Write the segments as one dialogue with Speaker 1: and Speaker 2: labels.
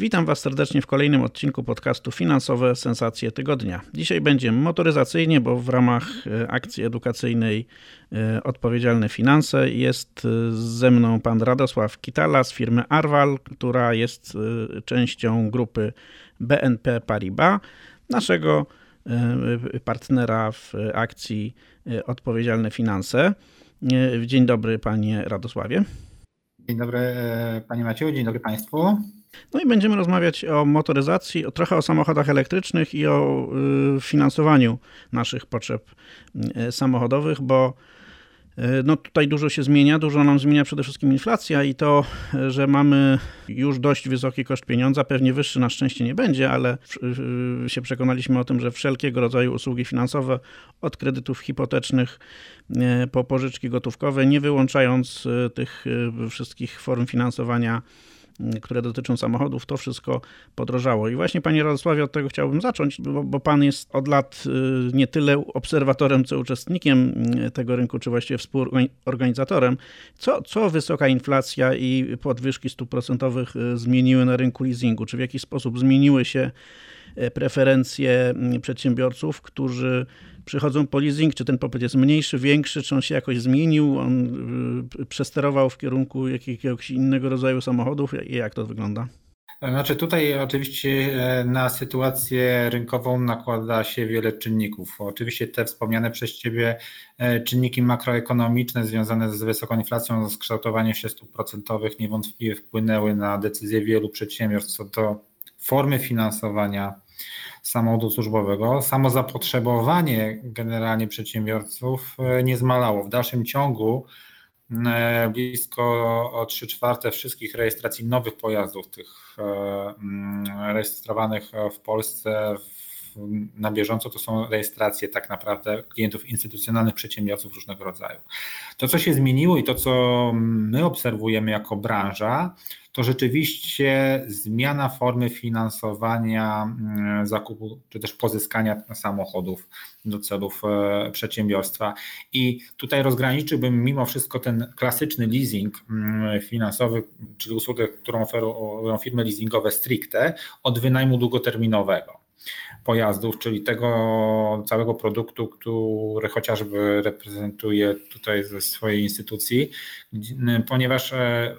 Speaker 1: Witam Was serdecznie w kolejnym odcinku podcastu Finansowe Sensacje Tygodnia. Dzisiaj będzie motoryzacyjnie, bo w ramach e, akcji edukacyjnej e, Odpowiedzialne Finanse jest e, ze mną pan Radosław Kitala z firmy Arval, która jest częścią grupy BNP Paribas, naszego partnera w akcji Odpowiedzialne Finanse. Dzień dobry panie Radosławie.
Speaker 2: Dzień dobry panie Macieju, dzień dobry państwu.
Speaker 1: No i będziemy rozmawiać o motoryzacji, o, trochę o samochodach elektrycznych i o y, finansowaniu naszych potrzeb y, samochodowych, bo y, no tutaj dużo się zmienia, dużo nam zmienia przede wszystkim inflacja i to, że mamy już dość wysoki koszt pieniądza, pewnie wyższy na szczęście nie będzie, ale się przekonaliśmy o tym, że wszelkiego rodzaju usługi finansowe, od kredytów hipotecznych po pożyczki gotówkowe, nie wyłączając tych wszystkich form finansowania które dotyczą samochodów, to wszystko podrożało. I właśnie, panie Radosławie, od tego chciałbym zacząć, bo, bo pan jest od lat y, nie tyle obserwatorem, co uczestnikiem y, tego rynku, czy właściwie współorganizatorem. Co, co wysoka inflacja i podwyżki stóp procentowych y, zmieniły na rynku leasingu? Czy w jakiś sposób zmieniły się preferencje przedsiębiorców, którzy przychodzą po leasing, czy ten popyt jest mniejszy, większy, czy on się jakoś zmienił, on y, przesterował w kierunku jakiegoś innego rodzaju samochodów i jak to wygląda?
Speaker 2: Znaczy tutaj oczywiście e, na sytuację rynkową nakłada się wiele czynników. Oczywiście te wspomniane przez Ciebie e, czynniki makroekonomiczne związane z wysoką inflacją, z kształtowaniem się stóp procentowych niewątpliwie wpłynęły na decyzje wielu przedsiębiorstw co do formy finansowania samochodu służbowego, samo zapotrzebowanie generalnie przedsiębiorców e, nie zmalało. W dalszym ciągu e, blisko 3 czwarte wszystkich rejestracji nowych pojazdów, tych e, mm, rejestrowanych w Polsce na bieżąco to są rejestracje tak naprawdę klientów instytucjonalnych, przedsiębiorców różnego rodzaju. To, co się zmieniło i to, co my obserwujemy jako branża, to rzeczywiście zmiana formy finansowania mm, zakupu czy też pozyskania samochodów do celów e, przedsiębiorstwa. I tutaj rozgraniczyłbym mimo wszystko ten klasyczny leasing mm, finansowy, czyli usługę, którą oferują firmy leasingowe stricte, od wynajmu długoterminowego pojazdów, czyli tego całego produktu, który chociażby reprezentuje tutaj ze swojej instytucji, ponieważ e,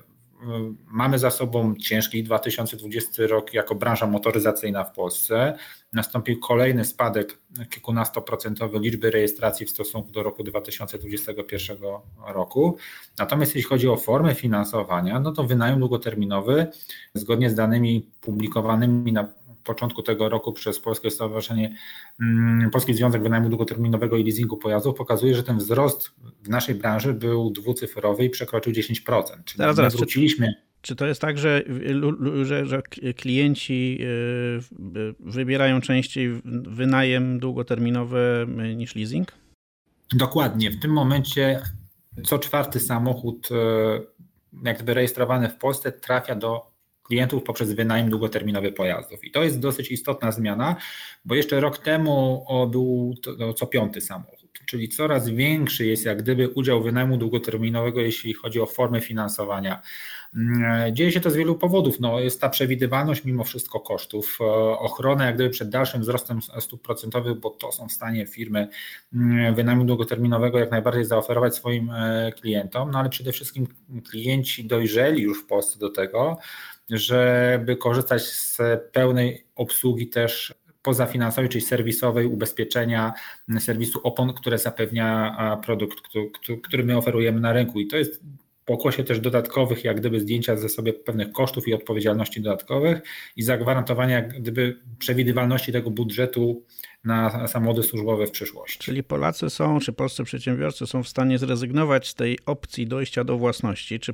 Speaker 2: mamy za sobą ciężki 2020 rok jako branża motoryzacyjna w Polsce. Nastąpił kolejny spadek kilkunastoprocentowy liczby rejestracji w stosunku do roku 2021 roku. Natomiast jeśli chodzi o formę finansowania, no to wynajem długoterminowy, zgodnie z danymi publikowanymi na początku tego roku przez Polskie Stowarzyszenie, mm, Polski Związek Wynajmu Długoterminowego i Leasingu Pojazdów pokazuje, że ten wzrost w naszej branży był dwucyfrowy i przekroczył 10%. Czyli
Speaker 1: zaraz, zaraz, wróciliśmy. Czy, czy to jest tak, że, że, że klienci y, wybierają częściej wynajem długoterminowy niż leasing?
Speaker 2: Dokładnie. W tym momencie co czwarty samochód y, jakby rejestrowany w Polsce trafia do klientów poprzez wynajem długoterminowy pojazdów. I to jest dosyć istotna zmiana, bo jeszcze rok temu był to co piąty samochód, czyli coraz większy jest jak gdyby udział wynajmu długoterminowego, jeśli chodzi o formę finansowania. Mm, dzieje się to z wielu powodów. No, jest ta przewidywalność mimo wszystko kosztów, e, ochrona jak gdyby przed dalszym wzrostem stóp procentowych, bo to są w stanie firmy mm, wynajmu długoterminowego jak najbardziej zaoferować swoim e, klientom, no ale przede wszystkim klienci dojrzeli już w Polsce do tego, żeby korzystać z pełnej obsługi też pozafinansowej, czyli serwisowej, ubezpieczenia, serwisu opon, które zapewnia produkt, który my oferujemy na rynku. I to jest pokłosie też dodatkowych, jak gdyby zdjęcia ze sobie pewnych kosztów i odpowiedzialności dodatkowych i zagwarantowania jak gdyby przewidywalności tego budżetu na samochody służbowe w przyszłości.
Speaker 1: Czyli Polacy są, czy polscy przedsiębiorcy są w stanie zrezygnować z tej opcji dojścia do własności, czy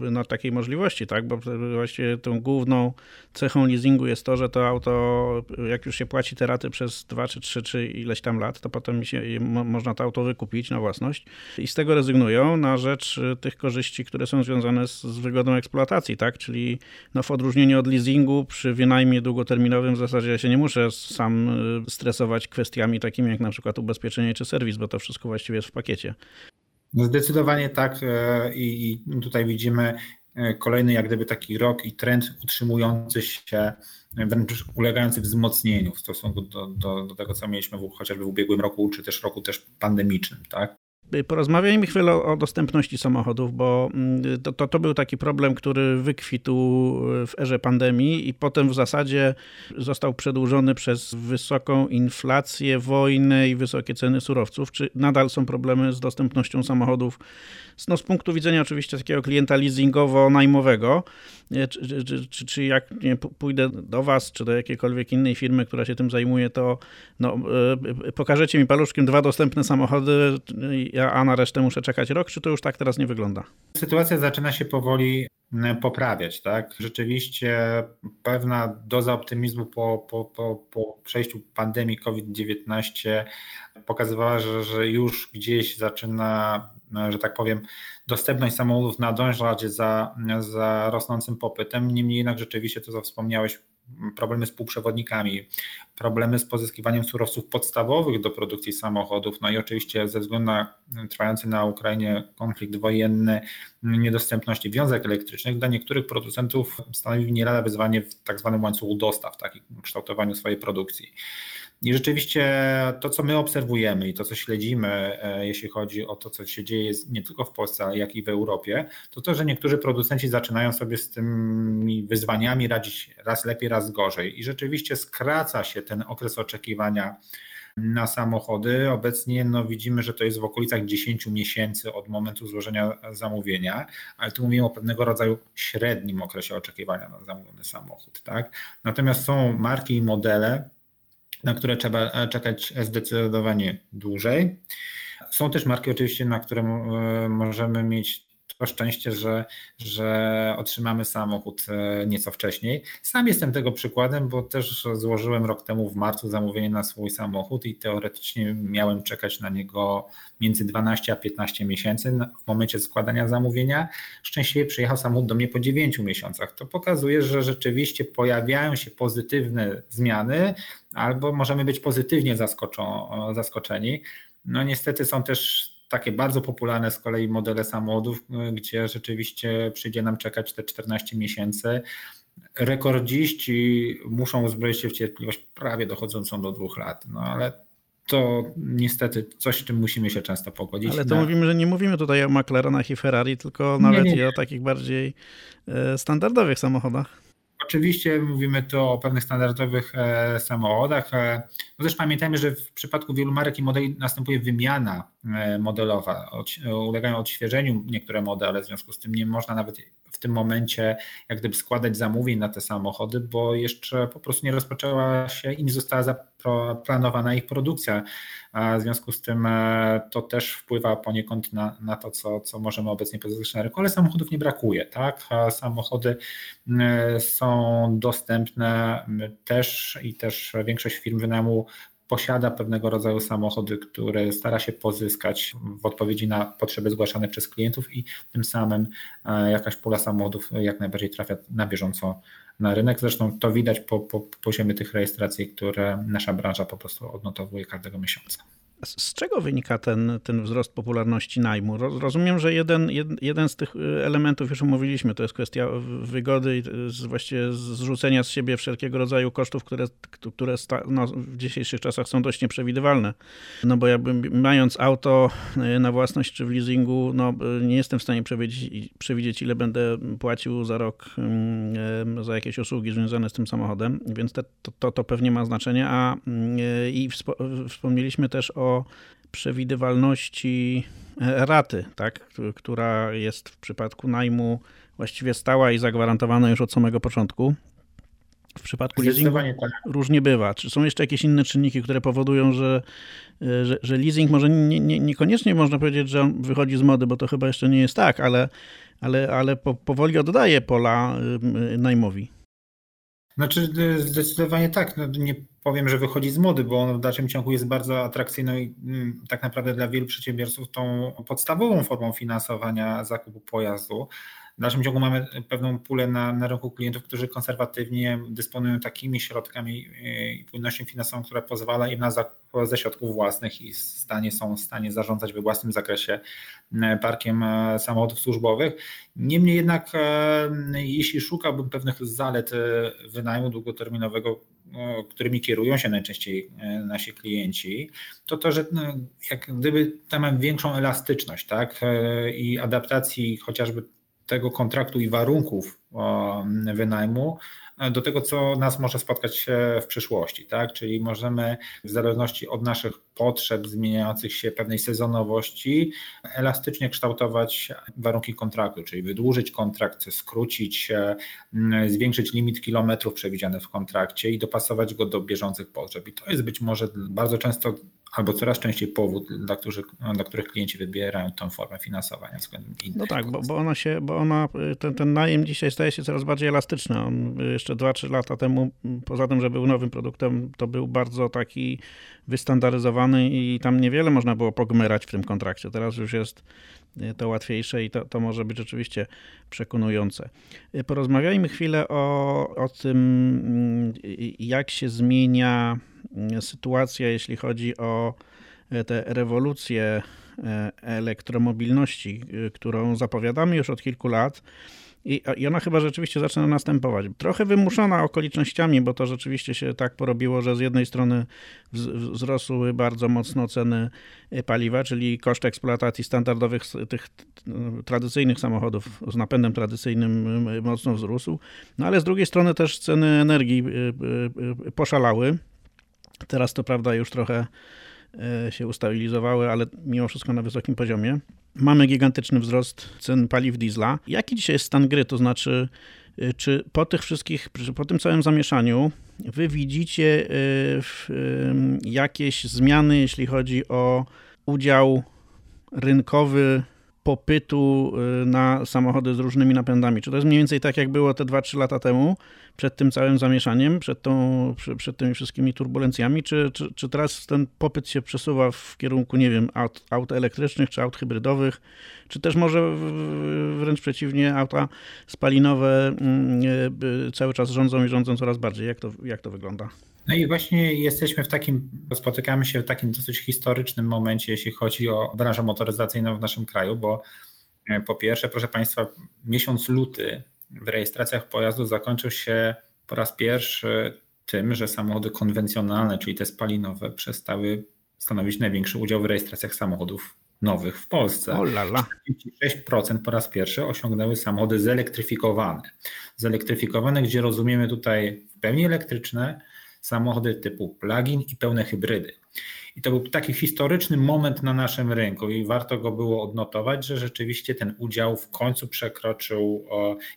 Speaker 1: no, takiej możliwości, tak? Bo właściwie tą główną cechą leasingu jest to, że to auto, jak już się płaci te raty przez 2 czy 3 czy ileś tam lat, to potem się, można to auto wykupić na własność i z tego rezygnują na rzecz tych korzyści, które są związane z, z wygodą eksploatacji, tak? Czyli no, w odróżnieniu od leasingu przy wynajmie długoterminowym w zasadzie ja się nie muszę sam y, stresować kwestiami takimi jak na przykład ubezpieczenie czy serwis, bo to wszystko właściwie jest w pakiecie.
Speaker 2: No zdecydowanie tak e, i tutaj widzimy e, kolejny jak gdyby taki rok i trend utrzymujący się, wręcz ulegający wzmocnieniu w stosunku do, do, do tego, co mieliśmy chociażby w ubiegłym roku, czy też roku też pandemicznym. Tak?
Speaker 1: Porozmawiajmy chwilę o, dostępności samochodów, bo mm, to, to, to, był taki problem, który wykwitł w erze pandemii i potem w zasadzie został przedłużony przez wysoką inflację, wojnę i wysokie ceny surowców. Czy nadal są problemy z dostępnością samochodów? No, z punktu widzenia oczywiście takiego klienta leasingowo-najmowego, czy, czy, czy, czy, jak pójdę do Was, czy do jakiejkolwiek innej firmy, która się tym zajmuje, to no, e, pokażecie mi paluszkiem dwa dostępne samochody, a na resztę muszę czekać rok, czy to już tak teraz nie wygląda?
Speaker 2: Sytuacja zaczyna się powoli poprawiać. Tak? Rzeczywiście pewna doza optymizmu po, po, po, po przejściu pandemii COVID-19 pokazywała, że, że już gdzieś zaczyna, że tak powiem, dostępność samochodów nadążać za, za rosnącym popytem. Niemniej jednak rzeczywiście to, co wspomniałeś, problemy z półprzewodnikami, problemy z pozyskiwaniem surowców podstawowych do produkcji samochodów, no i oczywiście ze względu na trwający na Ukrainie konflikt wojenny, niedostępności wiązek elektrycznych, dla niektórych producentów stanowi nie lada wyzwanie w tak zwanym łańcuchu dostaw, takim kształtowaniu swojej produkcji. I rzeczywiście to, co my obserwujemy i to, co śledzimy, e, jeśli chodzi o to, co się dzieje nie tylko w Polsce, jak i w Europie, to to, że niektórzy producenci zaczynają sobie z tymi wyzwaniami radzić raz lepiej, raz gorzej. I rzeczywiście skraca się ten okres oczekiwania na samochody. Obecnie no, widzimy, że to jest w okolicach 10 miesięcy od momentu złożenia zamówienia, ale tu mówimy o pewnego rodzaju średnim okresie oczekiwania na zamówiony samochód. Tak? Natomiast są marki i modele, na które trzeba e, czekać zdecydowanie dłużej. Są też marki oczywiście, na które e, możemy mieć to szczęście, że, że otrzymamy samochód e, nieco wcześniej. Sam jestem tego przykładem, bo też złożyłem rok temu w marcu zamówienie na swój samochód i teoretycznie miałem czekać na niego między 12 a 15 miesięcy w momencie składania zamówienia. Szczęśliwie przyjechał samochód do mnie po 9 miesiącach. To pokazuje, że rzeczywiście pojawiają się pozytywne zmiany albo możemy być pozytywnie zaskoczeni. No niestety są też takie bardzo popularne z kolei modele samochodów, y, gdzie rzeczywiście przyjdzie nam czekać te 14 miesięcy. Rekordziści muszą uzbroić się w cierpliwość prawie dochodzącą do dwóch lat, no ale to niestety coś, z czym musimy się często pogodzić.
Speaker 1: Ale to na... mówimy, że nie mówimy tutaj o McLarenach i Ferrari, tylko nawet nie, nie, nie. o takich bardziej e, standardowych samochodach.
Speaker 2: Oczywiście mówimy tu o pewnych standardowych e, samochodach. E, no też pamiętajmy, że w przypadku wielu marek i modeli następuje wymiana e, modelowa. Ulegają odświeżeniu niektóre modele, w związku z tym nie można nawet w tym momencie jak gdyby składać zamówień na te samochody, bo jeszcze po prostu nie rozpoczęła się i nie została zaplanowana ich produkcja. W związku z tym e, to też wpływa poniekąd na, na to, co, co możemy obecnie pozyskać na rynku, ale samochodów nie brakuje. Tak? Samochody e, są dostępne też i też większość firm wynajmu posiada pewnego rodzaju samochody, które stara się pozyskać w odpowiedzi na potrzeby zgłaszane przez klientów i tym samym e, jakaś pula samochodów jak najbardziej trafia na bieżąco na rynek. Zresztą to widać po, po poziomie tych rejestracji, które nasza branża po prostu odnotowuje każdego miesiąca.
Speaker 1: Z czego wynika ten, ten wzrost popularności najmu? Rozumiem, że jeden, jeden z tych y, elementów już omówiliśmy, to jest kwestia wygody i właściwie zrzucenia z siebie wszelkiego rodzaju kosztów, które, które no, w dzisiejszych czasach są dość nieprzewidywalne. No bo jakby mając auto y, na własność czy w leasingu, no nie jestem w stanie przewidzieć, przewidzieć ile będę płacił za rok mm, za jakieś usługi związane z tym samochodem, więc te, to, to, to pewnie ma znaczenie, a y, i wspomnieliśmy też o przewidywalności e, raty, tak, która jest w przypadku najmu właściwie stała i zagwarantowana już od samego początku. W przypadku leasingu tak. różnie bywa. Czy są jeszcze jakieś inne czynniki, które powodują, że, że, że leasing może nie, nie, niekoniecznie można powiedzieć, że on wychodzi z mody, bo to chyba jeszcze nie jest tak, ale, ale, ale po, powoli oddaje pola najmowi?
Speaker 2: Znaczy zdecydowanie tak. No, nie powiem, że wychodzi z mody, bo on w dalszym ciągu jest bardzo atrakcyjną i mm, tak naprawdę dla wielu przedsiębiorców tą podstawową formą finansowania zakupu pojazdu. W dalszym ciągu mamy pewną pulę na, na rynku klientów, którzy konserwatywnie dysponują takimi środkami e, i płynnością finansową, która pozwala im na zakup ze środków własnych i stanie, są w stanie zarządzać we własnym zakresie e, parkiem e, samochodów służbowych. Niemniej jednak, jeśli szukałbym pewnych zalet wynajmu długoterminowego, którymi kierują się najczęściej nasi klienci, to to, że no, jak gdyby tam mam większą elastyczność tak, i adaptacji chociażby tego kontraktu i warunków wynajmu do tego, co nas może spotkać w przyszłości, tak? Czyli możemy w zależności od naszych potrzeb zmieniających się pewnej sezonowości elastycznie kształtować warunki kontraktu, czyli wydłużyć kontrakt, skrócić, zwiększyć limit kilometrów przewidziany w kontrakcie i dopasować go do bieżących potrzeb. I to jest być może bardzo często albo coraz częściej powód, dla, których, dla których klienci wybierają tą formę finansowania względem innych.
Speaker 1: No tak, bo, bo ona się, bo ona, ten, ten najem dzisiaj staje się coraz bardziej elastyczny. On jeszcze 2-3 lata temu, poza tym, że był nowym produktem, to był bardzo taki wystandaryzowany i tam niewiele można było pogmerać w tym kontrakcie. Teraz już jest to łatwiejsze i to, to może być rzeczywiście przekonujące. Porozmawiajmy chwilę o, o tym, jak się zmienia sytuacja, jeśli chodzi o tę rewolucję e, elektromobilności, którą zapowiadamy już od kilku lat. I, ona chyba rzeczywiście zaczyna następować. Trochę wymuszona okolicznościami, bo to rzeczywiście się tak porobiło, że z jednej strony wzrosły bardzo mocno ceny paliwa, czyli koszt eksploatacji standardowych tych tradycyjnych samochodów z napędem tradycyjnym mocno wzrósł. No ale z drugiej strony też ceny energii poszalały. Teraz to prawda już trochę się ustabilizowały, ale mimo wszystko na wysokim poziomie. Mamy gigantyczny wzrost cen paliw diesla. Jaki dzisiaj jest stan gry? To znaczy, y, czy po tych wszystkich, po tym całym zamieszaniu, wy widzicie y, jakieś zmiany, jeśli chodzi o udział rynkowy popytu y, na samochody z różnymi napędami. Czy to jest mniej więcej tak, jak było te 2-3 lata temu, przed tym całym zamieszaniem, przed, tą, przed, tymi wszystkimi turbulencjami, czy, czy, czy, teraz ten popyt się przesuwa w kierunku, nie wiem, aut, aut elektrycznych, czy aut hybrydowych, czy też może wręcz przeciwnie, auta spalinowe mm, y, cały czas rządzą i rządzą coraz bardziej. Jak to, jak to wygląda?
Speaker 2: No i właśnie jesteśmy w takim, spotykamy się w takim dosyć historycznym momencie, jeśli chodzi o branżę motoryzacyjną w naszym kraju, bo e, po pierwsze, proszę Państwa, miesiąc luty w rejestracjach pojazdów zakończył się po raz pierwszy tym, że samochody konwencjonalne, czyli te spalinowe, przestały stanowić największy udział w rejestracjach samochodów nowych w Polsce.
Speaker 1: O lala.
Speaker 2: 46% po raz pierwszy osiągnęły samochody zelektryfikowane. Zelektryfikowane, gdzie rozumiemy tutaj w pełni elektryczne, samochody typu plug-in i pełne hybrydy. I to był taki historyczny moment na naszym rynku i warto go było odnotować, że rzeczywiście ten udział w końcu przekroczył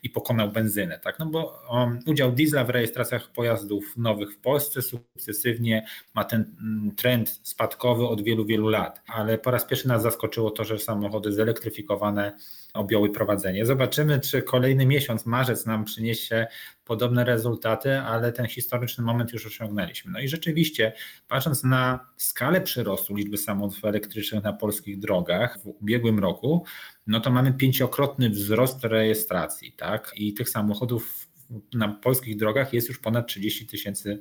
Speaker 2: i pokonał benzynę. Tak? No bo udział diesla w rejestracjach pojazdów nowych w Polsce sukcesywnie ma ten mm, trend spadkowy od wielu, wielu lat. Ale po raz pierwszy nas zaskoczyło to, że samochody zelektryfikowane objęły prowadzenie. Zobaczymy, czy kolejny miesiąc, marzec nam przyniesie podobne rezultaty, ale ten historyczny moment już osiągnęliśmy. No i rzeczywiście, patrząc na skalę przyrostu liczby samochodów elektrycznych na polskich drogach w ubiegłym roku, no to mamy pięciokrotny wzrost rejestracji, tak? I tych samochodów na polskich drogach jest już ponad 30 tysięcy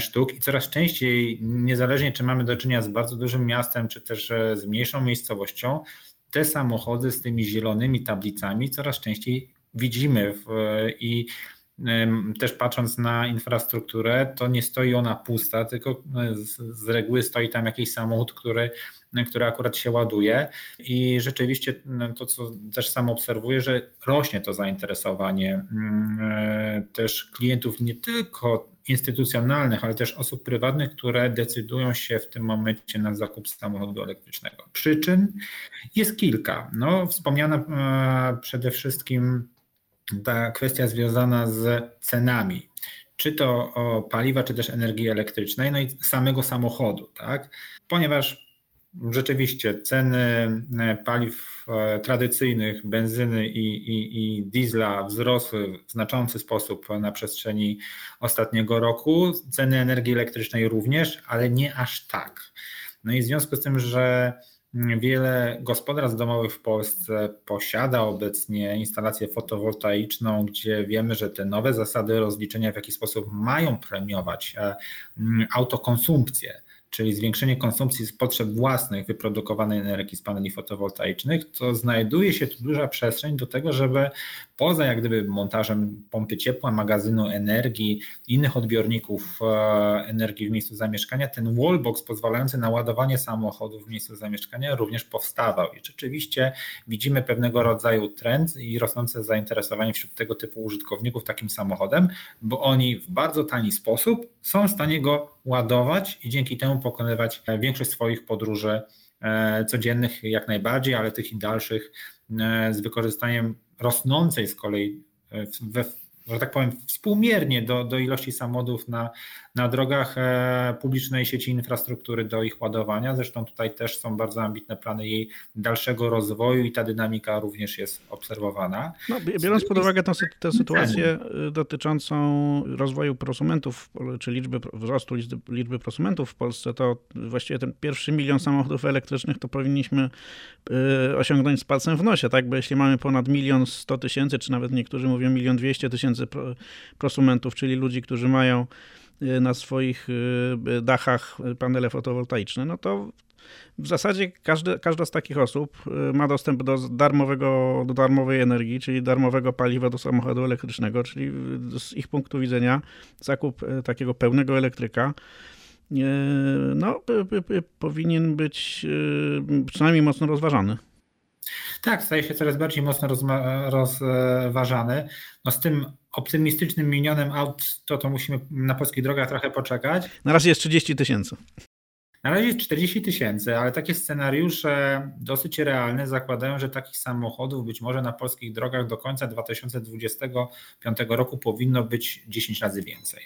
Speaker 2: sztuk i coraz częściej, niezależnie czy mamy do czynienia z bardzo dużym miastem, czy też e, z mniejszą miejscowością, te samochody z tymi zielonymi tablicami coraz częściej widzimy w, i też patrząc na infrastrukturę, to nie stoi ona pusta, tylko e, z, reguły stoi tam jakiś samochód, który, który akurat się ładuje. I rzeczywiście to, co też sam obserwuję, że rośnie to zainteresowanie mm, e, też klientów nie tylko instytucjonalnych, ale też osób prywatnych, które decydują się w tym momencie na zakup samochodu elektrycznego. Przyczyn jest kilka. No, wspomniana e, przede wszystkim ta kwestia związana z cenami, czy to paliwa, czy też energii elektrycznej, no i samego samochodu, tak? Ponieważ rzeczywiście ceny e, paliw e, tradycyjnych, benzyny i, i, i diesla wzrosły w znaczący sposób na przestrzeni ostatniego roku. Ceny energii elektrycznej również, ale nie aż tak. No i w związku z tym, że Wiele gospodarstw domowych w Polsce posiada obecnie instalację fotowoltaiczną, gdzie wiemy, że te nowe zasady rozliczenia w jakiś sposób mają premiować e, autokonsumpcję czyli zwiększenie konsumpcji z potrzeb własnych wyprodukowanej energii z paneli fotowoltaicznych, to znajduje się tu duża przestrzeń do tego, żeby poza jak gdyby montażem pompy ciepła, magazynu energii, innych odbiorników e, energii w miejscu zamieszkania, ten wallbox pozwalający na ładowanie samochodów w miejscu zamieszkania również powstawał. I rzeczywiście widzimy pewnego rodzaju trend i rosnące zainteresowanie wśród tego typu użytkowników takim samochodem, bo oni w bardzo tani sposób są w stanie go ładować i dzięki temu pokonywać większość swoich podróży e, codziennych jak najbardziej, ale tych i dalszych e, z wykorzystaniem rosnącej z kolei e, we że tak powiem, współmiernie do, do ilości samochodów na, na drogach e, publicznej sieci infrastruktury do ich ładowania. Zresztą tutaj też są bardzo ambitne plany jej dalszego rozwoju i ta dynamika również jest obserwowana.
Speaker 1: No, biorąc pod uwagę tę, tę sytuację y, dotyczącą rozwoju prosumentów, czy liczby, wzrostu liczby, prosumentów w Polsce, to właściwie ten pierwszy milion samochodów elektrycznych to powinniśmy y, osiągnąć z palcem w nosie, tak? Bo jeśli mamy ponad milion sto tysięcy, czy nawet niektórzy mówią milion dwieście tysięcy prosumentów, czyli ludzi, którzy mają na swoich y, dachach panele fotowoltaiczne, no to w zasadzie każdy, każda z takich osób y, ma dostęp do darmowego, do darmowej energii, czyli darmowego paliwa do samochodu elektrycznego, czyli z ich punktu widzenia zakup takiego pełnego elektryka no, powinien być przynajmniej mocno rozważany.
Speaker 2: Tak, staje się coraz bardziej mocno rozważany. No z tym optymistycznym minionem aut, to to musimy na polskich drogach trochę poczekać.
Speaker 1: Na razie jest 30 tysięcy.
Speaker 2: Na razie jest 40 tysięcy, ale takie scenariusze dosyć realne zakładają, że takich samochodów być może na polskich drogach do końca 2025 roku powinno być 10 razy więcej.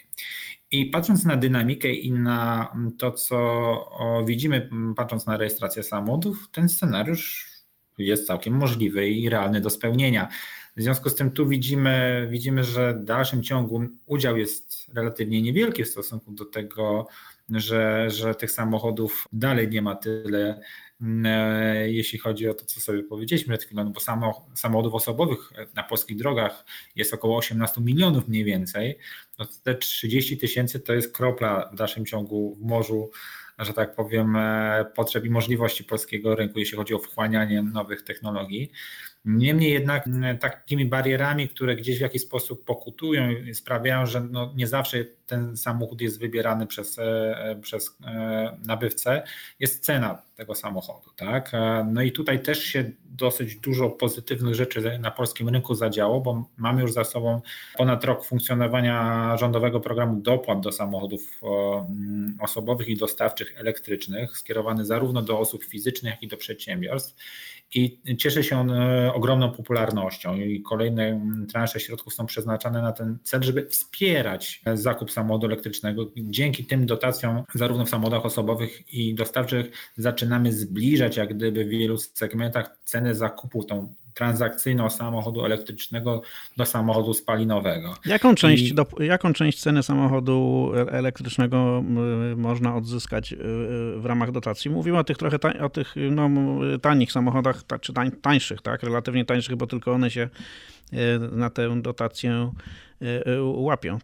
Speaker 2: I patrząc na dynamikę i na to, co widzimy, patrząc na rejestrację samochodów, ten scenariusz jest całkiem możliwy i realny do spełnienia. W związku z tym tu widzimy, widzimy, że w dalszym ciągu udział jest relatywnie niewielki w stosunku do tego, że, że tych samochodów dalej nie ma tyle, e, jeśli chodzi o to, co sobie powiedzieliśmy przed chwilą, bo samo, samochodów osobowych na polskich drogach jest około 18 milionów mniej więcej, no te 30 tysięcy to jest kropla w dalszym ciągu w morzu że tak powiem, e, potrzeb i możliwości polskiego rynku, jeśli chodzi o wchłanianie nowych technologii. Niemniej jednak takimi barierami, które gdzieś w jakiś sposób pokutują i sprawiają, że no nie zawsze ten samochód jest wybierany przez, e, przez e, nabywcę, jest cena tego samochodu. Tak? No i tutaj też się dosyć dużo pozytywnych rzeczy na polskim rynku zadziało, bo mamy już za sobą ponad rok funkcjonowania rządowego programu dopłat do samochodów mm, osobowych i dostawczych elektrycznych, skierowany zarówno do osób fizycznych, jak i do przedsiębiorstw. I cieszy się on e, ogromną popularnością i kolejne transze środków są przeznaczane na ten cel, żeby wspierać zakup samochodu elektrycznego. Dzięki tym dotacjom, zarówno w samochodach osobowych i dostawczych, zaczynamy zbliżać, jak gdyby w wielu segmentach cenę zakupu, tą transakcyjną samochodu elektrycznego do samochodu spalinowego.
Speaker 1: Jaką część, I... do, jaką część ceny samochodu elektrycznego można odzyskać e, w ramach dotacji? Mówimy o tych trochę tań, o tych no, tanich samochodach, czy tań, tańszych, tak? relatywnie tańszych, bo tylko one się na tę dotację łapią.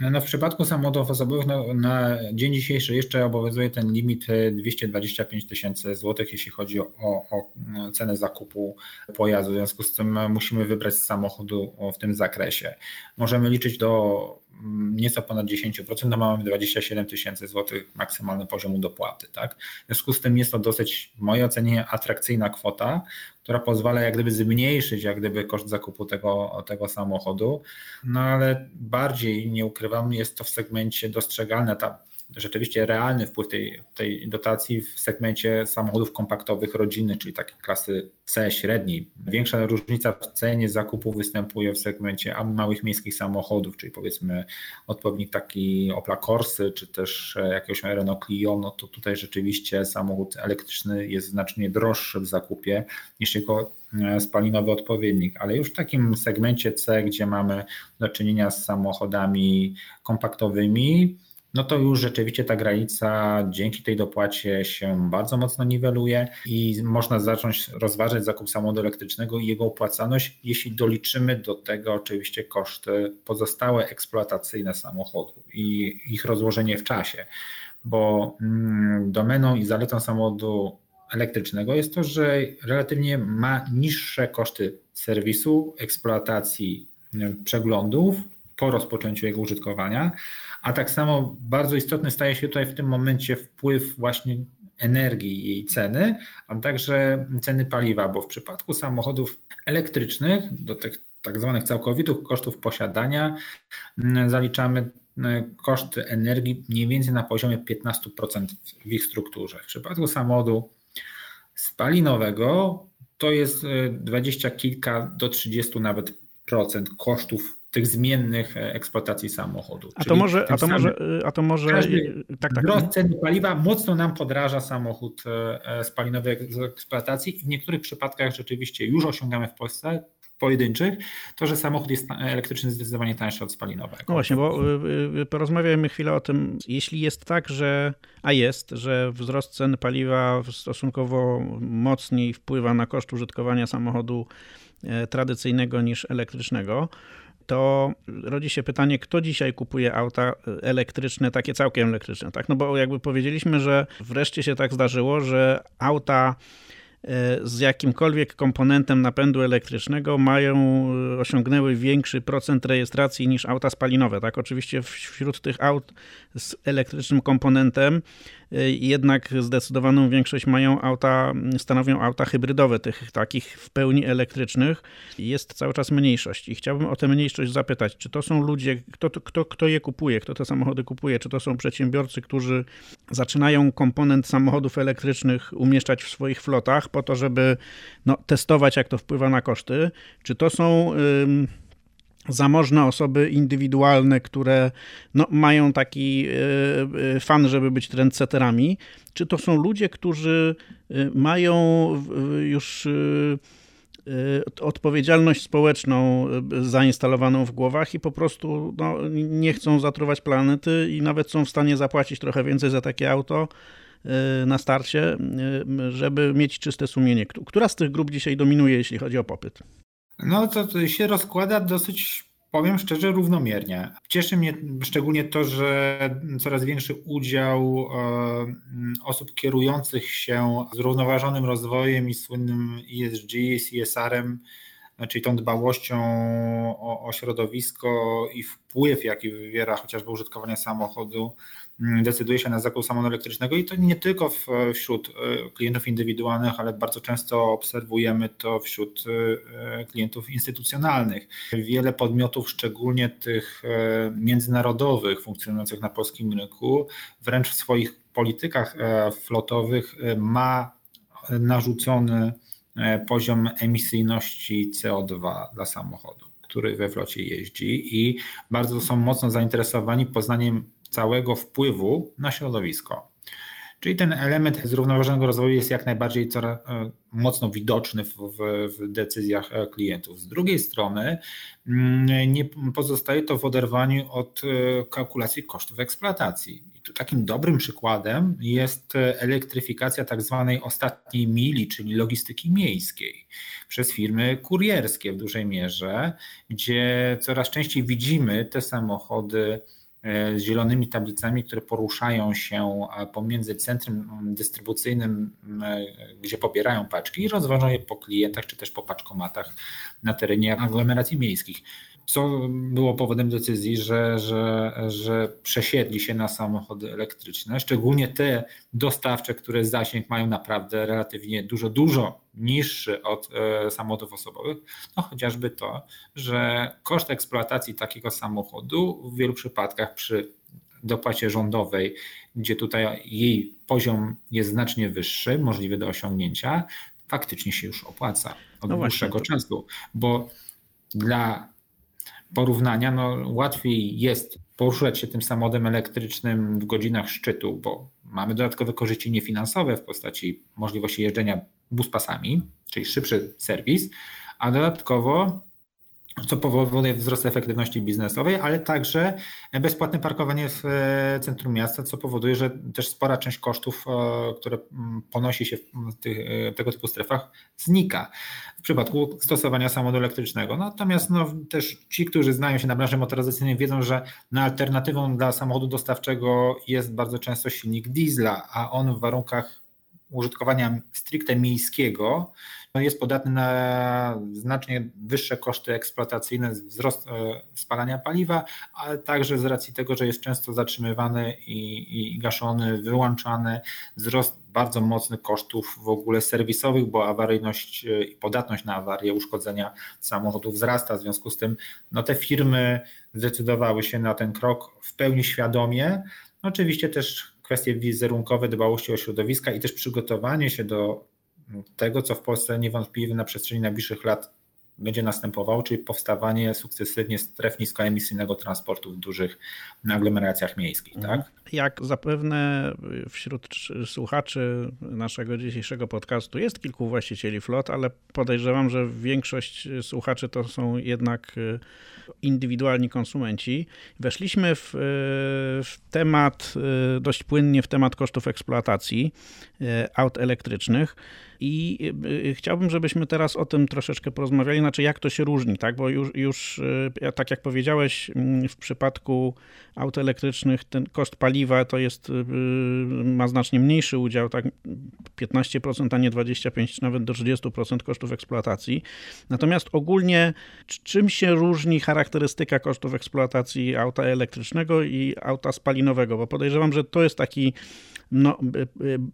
Speaker 2: No w przypadku samochodów osobowych no, na dzień dzisiejszy jeszcze obowiązuje ten limit 225 tysięcy złotych, jeśli chodzi o, o, cenę zakupu pojazdu. W związku z tym musimy wybrać samochodu w tym zakresie. Możemy liczyć do nieco ponad 10%, no mamy 27 tysięcy złotych maksymalny poziomu dopłaty. Tak? W związku z tym jest to dosyć, w mojej ocenie, atrakcyjna kwota, która pozwala jak gdyby zmniejszyć jak gdyby koszt zakupu tego, tego samochodu, no ale bardziej, nie ukrywam, jest to w segmencie dostrzegalne, ta rzeczywiście realny wpływ tej, tej dotacji w segmencie samochodów kompaktowych rodzinnych, czyli takiej klasy C średniej. Większa różnica w cenie zakupu występuje w segmencie małych miejskich samochodów, czyli powiedzmy odpowiednik taki Opla Corsy, czy też jakiegoś Renault Clio, no to tutaj rzeczywiście samochód elektryczny jest znacznie droższy w zakupie niż jego e, spalinowy odpowiednik, ale już w takim segmencie C, gdzie mamy do czynienia z samochodami kompaktowymi, no to już rzeczywiście ta granica dzięki tej dopłacie się bardzo mocno niweluje i można zacząć rozważać zakup samochodu elektrycznego i jego opłacalność, jeśli doliczymy do tego oczywiście koszty pozostałe eksploatacyjne samochodu i ich rozłożenie w czasie, bo mm, domeną i zaletą samochodu elektrycznego jest to, że relatywnie ma niższe koszty serwisu, eksploatacji, przeglądów po rozpoczęciu jego użytkowania, a tak samo bardzo istotny staje się tutaj w tym momencie wpływ właśnie energii i jej ceny, a także ceny paliwa, bo w przypadku samochodów elektrycznych do tych tak zwanych całkowitych kosztów posiadania mm, zaliczamy mm, koszty energii mniej więcej na poziomie 15% w ich strukturze. W przypadku samochodu spalinowego to jest y, dwadzieścia kilka do 30 nawet procent kosztów tych zmiennych e, eksploatacji samochodu.
Speaker 1: A to może, a to może, a to może
Speaker 2: tak, tak. Wzrost ceny paliwa mocno nam podraża samochód e, e, spalinowy z eksploatacji i w niektórych przypadkach rzeczywiście już osiągamy w Polsce pojedynczych, to, że samochód jest elektryczny zdecydowanie tańszy od spalinowego.
Speaker 1: No właśnie, bo porozmawiajmy chwilę o tym, jeśli jest tak, że, a jest, że wzrost cen paliwa stosunkowo mocniej wpływa na koszt użytkowania samochodu tradycyjnego niż elektrycznego, to rodzi się pytanie, kto dzisiaj kupuje auta elektryczne, takie całkiem elektryczne, tak? No bo jakby powiedzieliśmy, że wreszcie się tak zdarzyło, że auta E, z jakimkolwiek komponentem napędu elektrycznego mają, e, osiągnęły większy procent rejestracji niż auta spalinowe. Tak, oczywiście wśród tych aut z elektrycznym komponentem jednak zdecydowaną większość mają auta, stanowią auta hybrydowe, tych takich w pełni elektrycznych. Jest cały czas mniejszość i chciałbym o tę mniejszość zapytać, czy to są ludzie, kto, kto, kto je kupuje, kto te samochody kupuje, czy to są przedsiębiorcy, którzy zaczynają komponent samochodów elektrycznych umieszczać w swoich flotach, po to, żeby no, testować, jak to wpływa na koszty, czy to są zamożne osoby indywidualne, które no, mają taki y, fan, żeby być trendsetterami, czy to są ludzie, którzy y, mają już odpowiedzialność społeczną zainstalowaną w głowach i po prostu no, nie chcą zatruwać planety i nawet są w stanie zapłacić trochę więcej za takie auto, na starcie, żeby mieć czyste sumienie. Która z tych grup dzisiaj dominuje, jeśli chodzi o popyt?
Speaker 2: No to się rozkłada dosyć, powiem szczerze, równomiernie. Cieszy mnie szczególnie to, że coraz większy udział e, osób kierujących się zrównoważonym rozwojem i słynnym ESG, CSR-em, czyli tą dbałością o, o środowisko i wpływ, jaki wywiera chociażby użytkowanie samochodu decyduje się na zakup samochodu elektrycznego i to nie tylko wśród e, klientów indywidualnych, ale bardzo często obserwujemy to wśród e, klientów instytucjonalnych. Wiele podmiotów, szczególnie tych e, międzynarodowych funkcjonujących na polskim rynku, wręcz w swoich politykach flotowych ma narzucony poziom emisyjności CO2 dla samochodu, który we flocie jeździ i bardzo są mocno zainteresowani poznaniem całego wpływu na środowisko. Czyli ten element zrównoważonego rozwoju jest jak najbardziej coraz e, mocno widoczny w, w, decyzjach e, klientów. Z drugiej strony mm, nie pozostaje to w oderwaniu od e, kalkulacji kosztów eksploatacji. I tu takim dobrym przykładem jest elektryfikacja tak zwanej ostatniej mili, czyli logistyki miejskiej przez firmy kurierskie w dużej mierze, gdzie coraz częściej widzimy te samochody z zielonymi tablicami, które poruszają się pomiędzy centrum dystrybucyjnym, gdzie pobierają paczki i rozwożą je po klientach czy też po paczkomatach na terenie aglomeracji miejskich co było powodem decyzji, że, że, że przesiedli się na samochody elektryczne, szczególnie te dostawcze, które zasięg mają naprawdę relatywnie dużo, dużo niższy od e, samochodów osobowych, no chociażby to, że koszt eksploatacji takiego samochodu w wielu przypadkach przy dopłacie rządowej, gdzie tutaj jej poziom jest znacznie wyższy, możliwy do osiągnięcia, faktycznie się już opłaca od no dłuższego właśnie. czasu, bo dla porównania no, łatwiej jest poruszać się tym samochodem elektrycznym w godzinach szczytu, bo mamy dodatkowe korzyści niefinansowe w postaci możliwości jeżdżenia buspasami, czyli szybszy serwis, a dodatkowo co powoduje wzrost efektywności biznesowej, ale także bezpłatne parkowanie w e, centrum miasta, co powoduje, że też spora część kosztów, e, które mm, ponosi się w tych, e, tego typu strefach, znika w przypadku stosowania samochodu elektrycznego. Natomiast no, też ci, którzy znają się na branży motoryzacyjnej, wiedzą, że na alternatywą dla samochodu dostawczego jest bardzo często silnik diesla, a on w warunkach użytkowania stricte miejskiego jest podatny na znacznie wyższe koszty eksploatacyjne, wzrost e, spalania paliwa, ale także z racji tego, że jest często zatrzymywany i, i gaszony, wyłączany, wzrost bardzo mocnych kosztów w ogóle serwisowych, bo awaryjność e, i podatność na awarie, uszkodzenia samochodów wzrasta. W związku z tym no te firmy zdecydowały się na ten krok w pełni świadomie. Oczywiście też kwestie wizerunkowe, dbałości o środowiska i też przygotowanie się do tego, co w Polsce niewątpliwie na przestrzeni najbliższych lat będzie następowało, czyli powstawanie sukcesywnie stref niskoemisyjnego transportu w dużych aglomeracjach miejskich. Tak?
Speaker 1: Jak zapewne wśród słuchaczy naszego dzisiejszego podcastu jest kilku właścicieli flot, ale podejrzewam, że większość słuchaczy to są jednak indywidualni konsumenci. Weszliśmy w, w temat dość płynnie w temat kosztów eksploatacji aut elektrycznych. I y, chciałbym, żebyśmy teraz o tym troszeczkę porozmawiali, znaczy jak to się różni, tak? Bo już, już y, tak jak powiedziałeś, mm, w przypadku aut elektrycznych ten koszt paliwa to jest, y, ma znacznie mniejszy udział, tak 15%, a nie 25 czy nawet do 30% kosztów eksploatacji. Natomiast ogólnie czym się różni charakterystyka kosztów eksploatacji auta elektrycznego i auta spalinowego? Bo podejrzewam, że to jest taki no,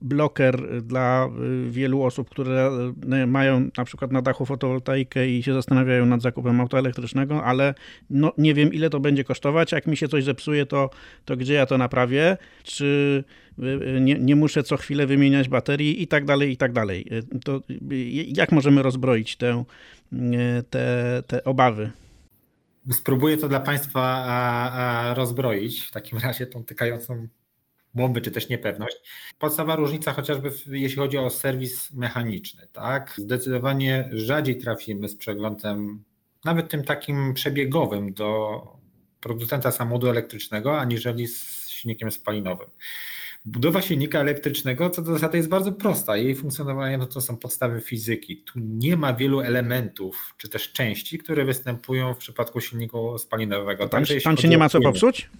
Speaker 1: bloker dla wielu osób, które e, mają na przykład na dachu fotowoltaikę i się zastanawiają nad zakupem auta elektrycznego, ale no, nie wiem ile to będzie kosztować. Jak mi się coś zepsuje, to, to gdzie ja to naprawię? Czy e, nie, nie muszę co chwilę wymieniać baterii i tak dalej, i tak dalej. E, to jak możemy rozbroić te, te obawy?
Speaker 2: Spróbuję to dla Państwa rozbroić, w takim razie tą tykającą bomby, czy też niepewność. Podstawowa różnica chociażby jeśli chodzi o serwis mechaniczny, tak? Zdecydowanie rzadziej trafimy z przeglądem, nawet tym takim przebiegowym do producenta samochodu elektrycznego, aniżeli z silnikiem spalinowym. Budowa silnika elektrycznego co do zasady jest bardzo prosta. Jej funkcjonowanie no to są podstawy fizyki. Tu nie ma wielu elementów czy też części, które występują w przypadku silniku spalinowego.
Speaker 1: Tam, tam się nie ma co popsuć?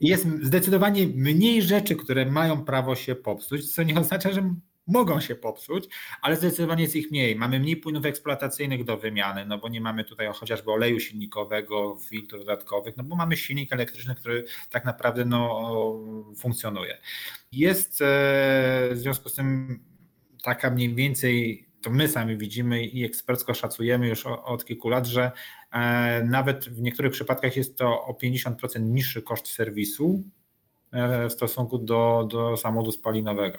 Speaker 2: Jest zdecydowanie mniej rzeczy, które mają prawo się popsuć, co nie oznacza, że mogą się popsuć, ale zdecydowanie jest ich mniej. Mamy mniej płynów eksploatacyjnych do wymiany, no bo nie mamy tutaj chociażby oleju silnikowego, filtrów dodatkowych, no bo mamy silnik elektryczny, który tak naprawdę no, funkcjonuje. Jest e, w związku z tym taka mniej więcej to my sami widzimy i ekspercko szacujemy już od kilku lat, że nawet w niektórych przypadkach jest to o 50% niższy koszt serwisu e, w stosunku do, do samochodu spalinowego.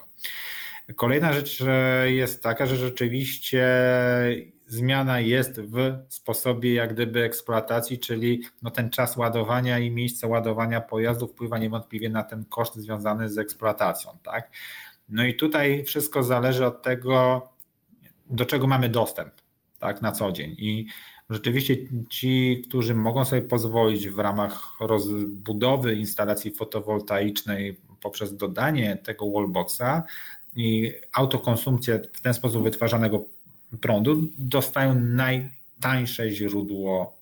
Speaker 2: Kolejna rzecz jest taka, że rzeczywiście zmiana jest w sposobie jak gdyby eksploatacji, czyli no ten czas ładowania i miejsce ładowania pojazdu wpływa niewątpliwie na ten koszt związany z eksploatacją. Tak? No i tutaj wszystko zależy od tego, do czego mamy dostęp tak, na co dzień. I rzeczywiście ci, którzy mogą sobie pozwolić w ramach rozbudowy instalacji fotowoltaicznej poprzez dodanie tego wallboxa i autokonsumpcję w ten sposób wytwarzanego prądu, dostają najtańsze źródło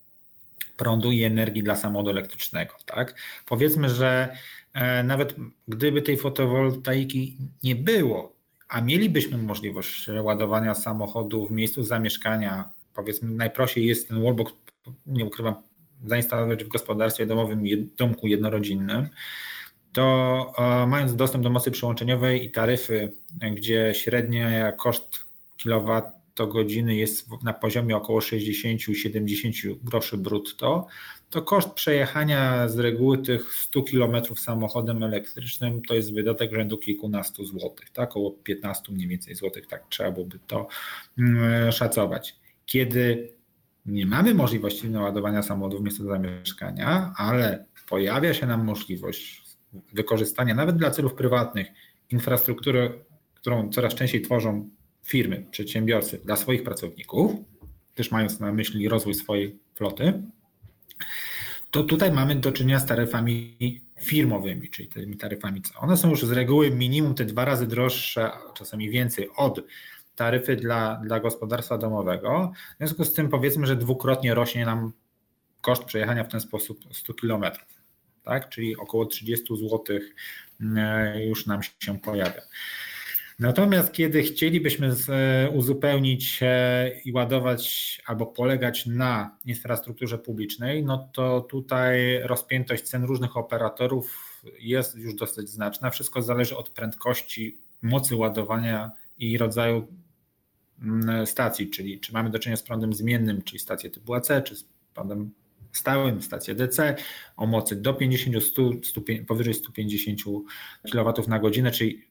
Speaker 2: prądu i energii dla samochodu elektrycznego. Tak? Powiedzmy, że e, nawet gdyby tej fotowoltaiki nie było, a mielibyśmy możliwość ładowania samochodu w miejscu zamieszkania, powiedzmy najprościej jest ten wallbox, nie ukrywam, zainstalować w gospodarstwie domowym, domku jednorodzinnym, to e, mając dostęp do mocy przyłączeniowej i taryfy, gdzie średnia koszt kilowat, kilowatogodziny jest na poziomie około 60-70 groszy brutto, to koszt przejechania z reguły tych 100 km samochodem elektrycznym to jest wydatek rzędu kilkunastu złotych, tak? około 15 mniej więcej złotych, tak trzeba byłoby to mm, szacować. Kiedy nie mamy możliwości naładowania samochodów w miejscu zamieszkania, ale pojawia się nam możliwość wykorzystania nawet dla celów prywatnych infrastruktury, którą coraz częściej tworzą firmy, przedsiębiorcy dla swoich pracowników, też mając na myśli rozwój swojej floty, to tutaj mamy do czynienia z taryfami firmowymi, czyli tymi taryfami co? One są już z reguły minimum te dwa razy droższe, czasami więcej od taryfy dla, dla gospodarstwa domowego. W związku z tym powiedzmy, że dwukrotnie rośnie nam koszt przejechania w ten sposób 100 km, tak? czyli około 30 zł e, już nam się pojawia. Natomiast kiedy chcielibyśmy e, uzupełnić i ładować albo polegać na infrastrukturze publicznej, no to tutaj rozpiętość cen różnych operatorów jest już dosyć znaczna. Wszystko zależy od prędkości, mocy ładowania i rodzaju stacji, czyli czy mamy do czynienia z prądem zmiennym, czyli stację typu AC, czy z prądem stałym, stację DC o mocy do 50, 100, 100 powyżej 150 kW na godzinę, czyli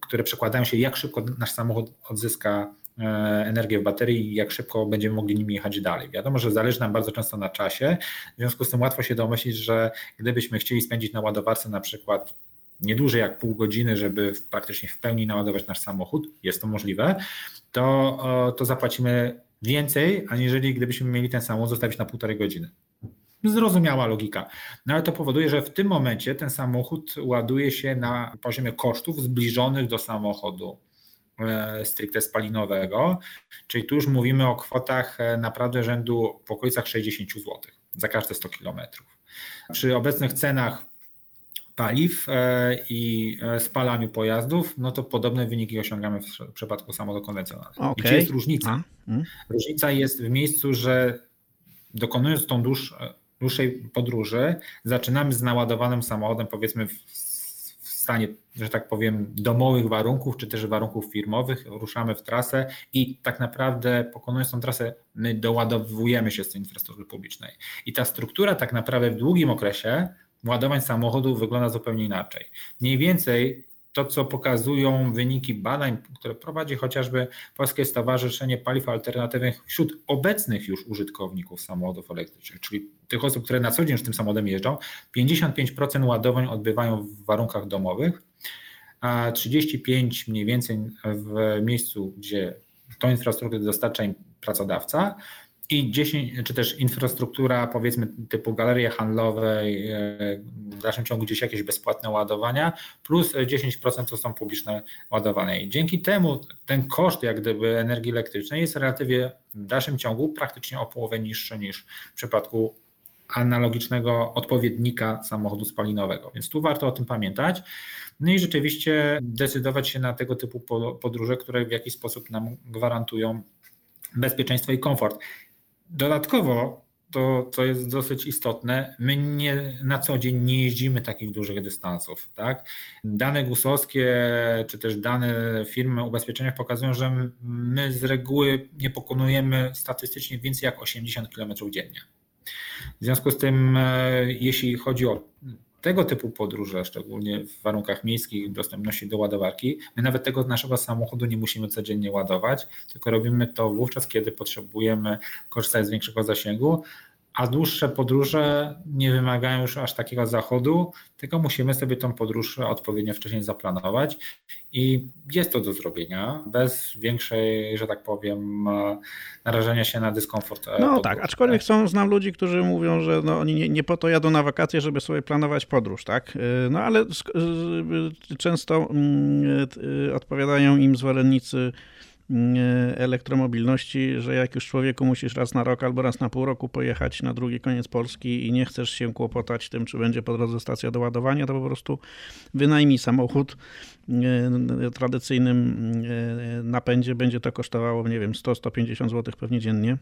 Speaker 2: które przekładają się, jak szybko nasz samochód odzyska e, energię w baterii i jak szybko będziemy mogli nim jechać dalej. Wiadomo, że zależy nam bardzo często na czasie, w związku z tym łatwo się domyślić, że gdybyśmy chcieli spędzić na ładowarce na przykład nie dłużej jak pół godziny, żeby praktycznie w pełni naładować nasz samochód, jest to możliwe, to, to zapłacimy więcej, aniżeli gdybyśmy mieli ten samochód zostawić na półtorej godziny. Zrozumiała logika. No ale to powoduje, że w tym momencie ten samochód ładuje się na poziomie kosztów zbliżonych do samochodu e, stricte spalinowego, czyli tu już mówimy o kwotach e, naprawdę rzędu w okolicach 60 zł za każde 100 km. Przy obecnych cenach paliw e, i spalaniu pojazdów, no to podobne wyniki osiągamy w przypadku samochodu konwencjonalnego. Okay. I gdzie jest różnica? Hmm. Różnica jest w miejscu, że dokonując tą dłuższą, dłuższej podróży zaczynamy z naładowanym samochodem, powiedzmy w, w stanie, że tak powiem, domowych warunków, czy też warunków firmowych, ruszamy w trasę i tak naprawdę pokonując tą trasę, my doładowujemy się z tej infrastruktury publicznej. I ta struktura tak naprawdę w długim okresie ładowań samochodów wygląda zupełnie inaczej. Mniej więcej to, co pokazują wyniki badań, które prowadzi chociażby Polskie Stowarzyszenie Paliw Alternatywnych wśród obecnych już użytkowników samochodów elektrycznych, czyli tych osób, które na co dzień już tym samochodem jeżdżą, 55% ładowań odbywają w warunkach domowych, a 35% mniej więcej w miejscu, gdzie tą infrastrukturę dostarcza im pracodawca, i 10, czy też infrastruktura, powiedzmy, typu galerie handlowe, w dalszym ciągu gdzieś jakieś bezpłatne ładowania, plus 10% to są publiczne ładowania. I dzięki temu ten koszt jak gdyby energii elektrycznej jest relatywnie w dalszym ciągu praktycznie o połowę niższy niż w przypadku analogicznego odpowiednika samochodu spalinowego. Więc tu warto o tym pamiętać. No i rzeczywiście decydować się na tego typu podróże, które w jakiś sposób nam gwarantują bezpieczeństwo i komfort. Dodatkowo, to co jest dosyć istotne, my nie, na co dzień nie jeździmy takich dużych dystansów. Tak? Dane gusowskie czy też dane firmy ubezpieczenia pokazują, że my z reguły nie pokonujemy statystycznie więcej jak 80 km dziennie. W związku z tym, e, jeśli chodzi o tego typu podróże, szczególnie w warunkach miejskich, dostępności do ładowarki, my nawet tego naszego samochodu nie musimy codziennie ładować, tylko robimy to wówczas, kiedy potrzebujemy korzystać z większego zasięgu, a dłuższe podróże nie wymagają już aż takiego zachodu, tylko musimy sobie tą podróż odpowiednio wcześniej zaplanować i jest to do zrobienia bez większej, że tak powiem, narażenia się na dyskomfort.
Speaker 1: E, no tak, aczkolwiek są, znam ludzi, którzy mówią, że no, oni nie, nie, po to jadą na wakacje, żeby sobie planować podróż, tak? E, no ale często mm, e, odpowiadają im zwolennicy E, elektromobilności, że jak już człowieku musisz raz na rok albo raz na pół roku pojechać na drugi koniec Polski i nie chcesz się kłopotać tym, czy będzie po drodze stacja do ładowania, to po prostu wynajmij samochód. W tradycyjnym e, napędzie będzie to kosztowało, nie wiem, 100-150 zł pewnie dziennie.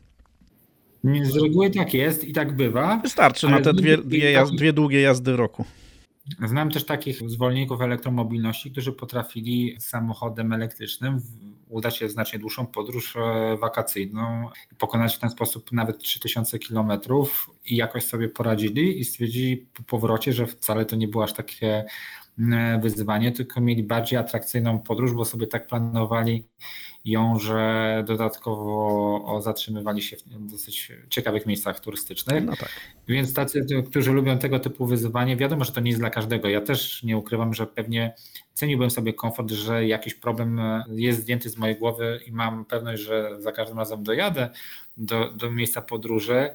Speaker 2: Z reguły tak jest i tak bywa.
Speaker 1: Wystarczy na te dwie, dwie, jazdy, dwie długie jazdy w roku.
Speaker 2: Znam też takich zwolenników elektromobilności, którzy potrafili samochodem elektrycznym udać się znacznie dłuższą podróż e, wakacyjną i pokonać w ten sposób nawet 3000 kilometrów i jakoś sobie poradzili i stwierdzili po powrocie, że wcale to nie było aż takie wyzwanie, tylko mieli bardziej atrakcyjną podróż, bo sobie tak planowali ją, że dodatkowo zatrzymywali się w dosyć ciekawych miejscach turystycznych. No tak. Więc tacy, którzy lubią tego typu wyzwanie, wiadomo, że to nie jest dla każdego. Ja też nie ukrywam, że pewnie ceniłbym sobie komfort, że jakiś problem jest zdjęty z mojej głowy i mam pewność, że za każdym razem dojadę do, do miejsca podróży,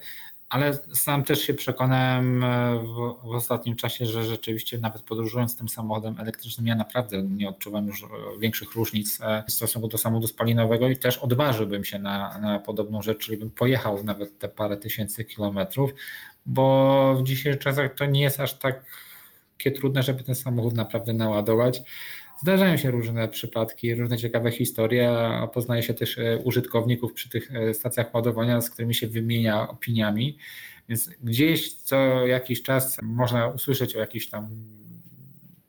Speaker 2: ale sam też się przekonałem e, w, w, ostatnim czasie, że rzeczywiście nawet podróżując tym samochodem elektrycznym, ja naprawdę nie odczuwam już e, większych różnic e, w stosunku do samochodu spalinowego i też odważyłbym się na, na podobną rzecz, czyli bym pojechał nawet te parę tysięcy kilometrów, bo w dzisiejszych czasach to nie jest aż takie trudne, żeby ten samochód naprawdę naładować. Zdarzają się różne przypadki, różne ciekawe historie, poznaje się też e, użytkowników przy tych e, stacjach ładowania, z którymi się wymienia opiniami. Więc gdzieś co jakiś czas można usłyszeć o jakichś tam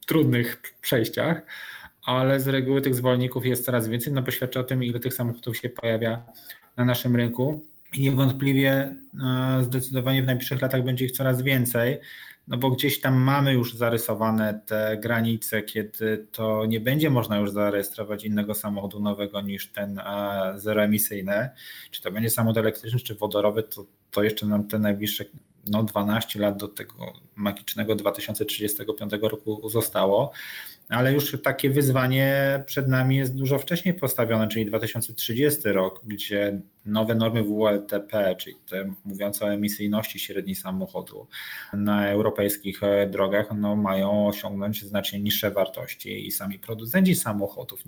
Speaker 2: trudnych przejściach, ale z reguły tych zwolników jest coraz więcej. No, poświadcza o tym, ile tych samochodów się pojawia na naszym rynku. I niewątpliwie e, zdecydowanie w najbliższych latach będzie ich coraz więcej no bo gdzieś tam mamy już zarysowane te granice, kiedy to nie będzie można już zarejestrować innego samochodu nowego niż ten zeroemisyjny. Czy to będzie samochód elektryczny, czy wodorowy, to, to jeszcze nam te najbliższe no 12 lat do tego magicznego 2035 roku zostało, ale już takie wyzwanie przed nami jest dużo wcześniej postawione, czyli 2030 rok, gdzie nowe normy WLTP, czyli te mówiące o emisyjności średniej samochodu na europejskich e, drogach, no, mają osiągnąć znacznie niższe wartości i sami producenci samochodów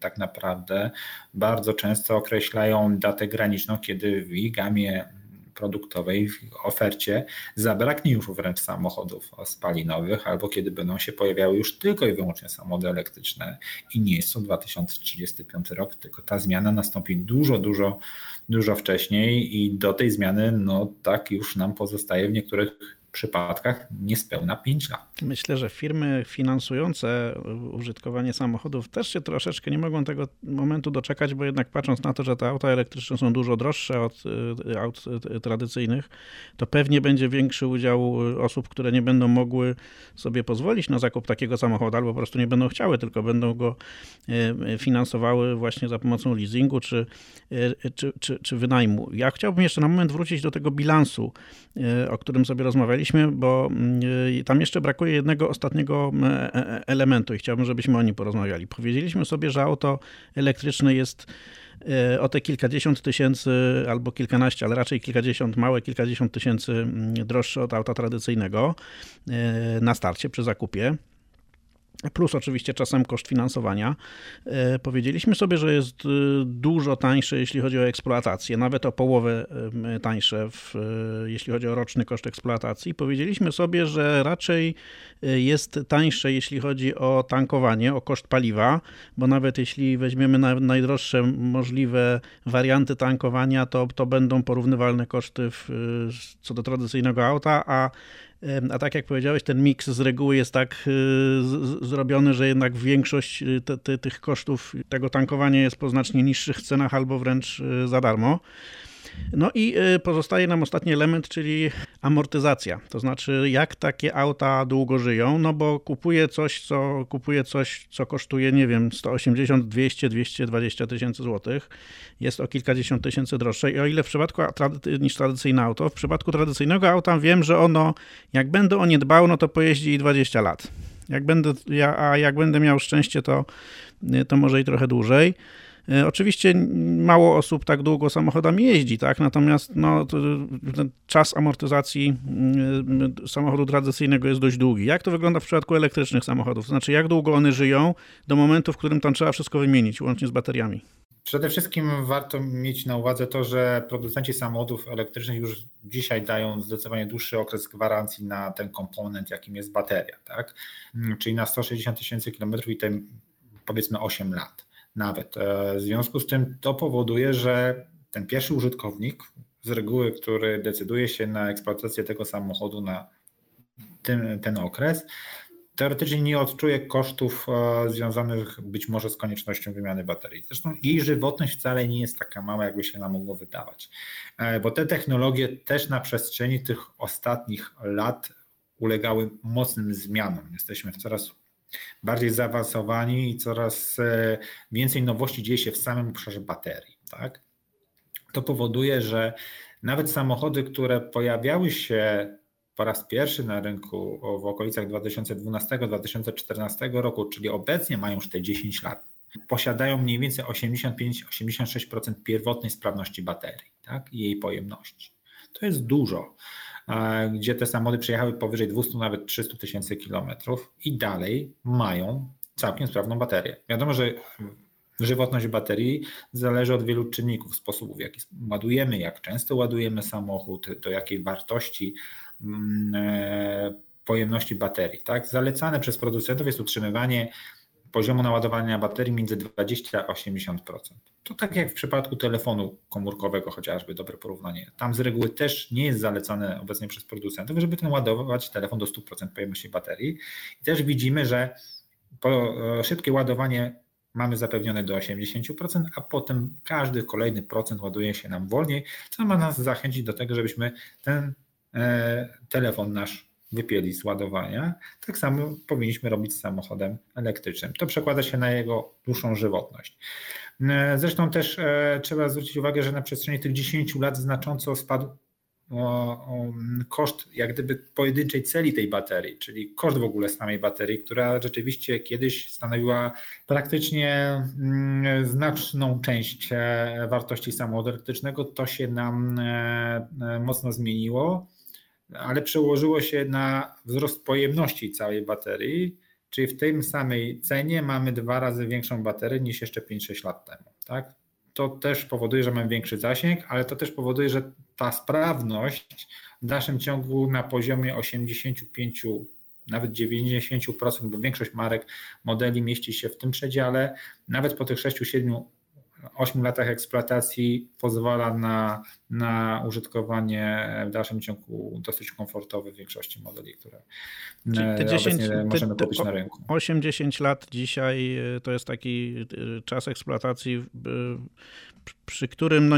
Speaker 2: tak naprawdę bardzo często określają datę graniczną, kiedy w ich gamie produktowej w ofercie zabraknie już wręcz samochodów spalinowych, albo kiedy będą się pojawiały już tylko i wyłącznie samochody elektryczne i nie jest to 2035 rok, tylko ta zmiana nastąpi dużo, dużo, dużo wcześniej i do tej zmiany, no tak już nam pozostaje w niektórych przypadkach niespełna 5 lat.
Speaker 1: Myślę, że firmy finansujące użytkowanie samochodów też się troszeczkę nie mogą tego momentu doczekać, bo jednak patrząc na to, że te auta elektryczne są dużo droższe od y, aut y, tradycyjnych, to pewnie będzie większy udział osób, które nie będą mogły sobie pozwolić na zakup takiego samochodu, albo po prostu nie będą chciały, tylko będą go y, finansowały właśnie za pomocą leasingu czy, czy, czy, czy wynajmu. Ja chciałbym jeszcze na moment wrócić do tego bilansu, o którym sobie rozmawialiśmy bo mm, tam jeszcze brakuje jednego ostatniego e, e, elementu i chciałbym, żebyśmy o nim porozmawiali. Powiedzieliśmy sobie, że auto elektryczne jest e, o te kilkadziesiąt tysięcy albo kilkanaście, ale raczej kilkadziesiąt, małe kilkadziesiąt tysięcy mm, droższe od auta tradycyjnego na starcie przy zakupie plus oczywiście czasem koszt finansowania. E, powiedzieliśmy sobie, że jest e, dużo tańsze, jeśli chodzi o eksploatację, nawet o połowę e, tańsze, w, jeśli chodzi o roczny koszt eksploatacji. Powiedzieliśmy sobie, że raczej jest tańsze, jeśli chodzi o tankowanie, o koszt paliwa, bo nawet jeśli weźmiemy najdroższe możliwe warianty tankowania, to, to będą porównywalne koszty w, co do tradycyjnego auta, a a tak jak powiedziałeś, ten miks z reguły jest tak y, zrobiony, że jednak większość y, te, te, tych kosztów tego tankowania jest po znacznie niższych cenach albo wręcz y, za darmo. No i y, pozostaje nam ostatni element, czyli amortyzacja. To znaczy, jak takie auta długo żyją, no bo kupuje coś, co kupuje coś, co kosztuje, nie wiem, 180, 200, 220 tysięcy złotych. Jest o kilkadziesiąt tysięcy droższe. I o ile w przypadku niż tradycyjne auto, w przypadku tradycyjnego auta wiem, że ono, jak będę o nie dbał, no to pojeździ 20 lat. Jak będę, a jak będę miał szczęście, to, to może i trochę dłużej. E, oczywiście mało osób tak długo samochodami jeździ, tak? Natomiast no, czas amortyzacji mm, samochodu tradycyjnego jest dość długi. Jak to wygląda w przypadku elektrycznych samochodów? Znaczy, jak długo one żyją do momentu, w którym tam trzeba wszystko wymienić, łącznie z bateriami?
Speaker 2: Przede wszystkim warto mieć na uwadze to, że producenci samochodów elektrycznych już dzisiaj dają zdecydowanie dłuższy okres gwarancji na ten komponent, jakim jest bateria, tak? Czyli na 160 tysięcy kilometrów i te powiedzmy 8 lat nawet. E, w związku z tym to powoduje, że ten pierwszy użytkownik, z reguły, który decyduje się na eksploatację tego samochodu na ten, ten okres, teoretycznie nie odczuje kosztów e, związanych być może z koniecznością wymiany baterii. Zresztą jej żywotność wcale nie jest taka mała, jakby się nam mogło wydawać, e, bo te technologie też na przestrzeni tych ostatnich lat ulegały mocnym zmianom. Jesteśmy w coraz bardziej zaawansowani i coraz e, więcej nowości dzieje się w samym obszarze baterii. Tak? To powoduje, że nawet samochody, które pojawiały się po raz pierwszy na rynku w okolicach 2012-2014 roku, czyli obecnie mają już te 10 lat, posiadają mniej więcej 85-86% pierwotnej sprawności baterii tak, i jej pojemności. To jest dużo, gdzie te samochody przejechały powyżej 200, nawet 300 tysięcy kilometrów i dalej mają całkiem sprawną baterię. Wiadomo, że żywotność baterii zależy od wielu czynników, sposobów, w jaki ładujemy, jak często ładujemy samochód, do jakiej wartości Mm, e, pojemności baterii. Tak? Zalecane przez producentów jest utrzymywanie poziomu naładowania baterii między 20 a 80%. To tak jak w przypadku telefonu komórkowego, chociażby dobre porównanie. Tam z reguły też nie jest zalecane obecnie przez producentów, żeby ten ładować telefon do 100% pojemności baterii. I też widzimy, że e, szybkie ładowanie mamy zapewnione do 80%, a potem każdy kolejny procent ładuje się nam wolniej, co ma nas zachęcić do tego, żebyśmy ten E, telefon nasz wypieli z ładowania, tak samo powinniśmy robić z samochodem elektrycznym. To przekłada się na jego dłuższą żywotność. E, zresztą też e, trzeba zwrócić uwagę, że na przestrzeni tych 10 lat znacząco spadł koszt jak gdyby pojedynczej celi tej baterii, czyli koszt w ogóle samej baterii, która rzeczywiście kiedyś stanowiła praktycznie mm, znaczną część wartości samochodu elektrycznego. To się nam mocno zmieniło ale przełożyło się na wzrost pojemności całej baterii, czyli w tej samej cenie mamy dwa razy większą baterię niż jeszcze 5-6 lat temu. Tak? To też powoduje, że mamy większy zasięg, ale to też powoduje, że ta sprawność w dalszym ciągu na poziomie 85, nawet 90%, bo większość marek modeli mieści się w tym przedziale, nawet po tych 6-7 8 latach eksploatacji pozwala na, na użytkowanie w dalszym ciągu dosyć komfortowe w większości modeli, które te 10, możemy te, kupić na rynku.
Speaker 1: 8-10 lat dzisiaj e, to jest taki e, czas eksploatacji, przy którym no,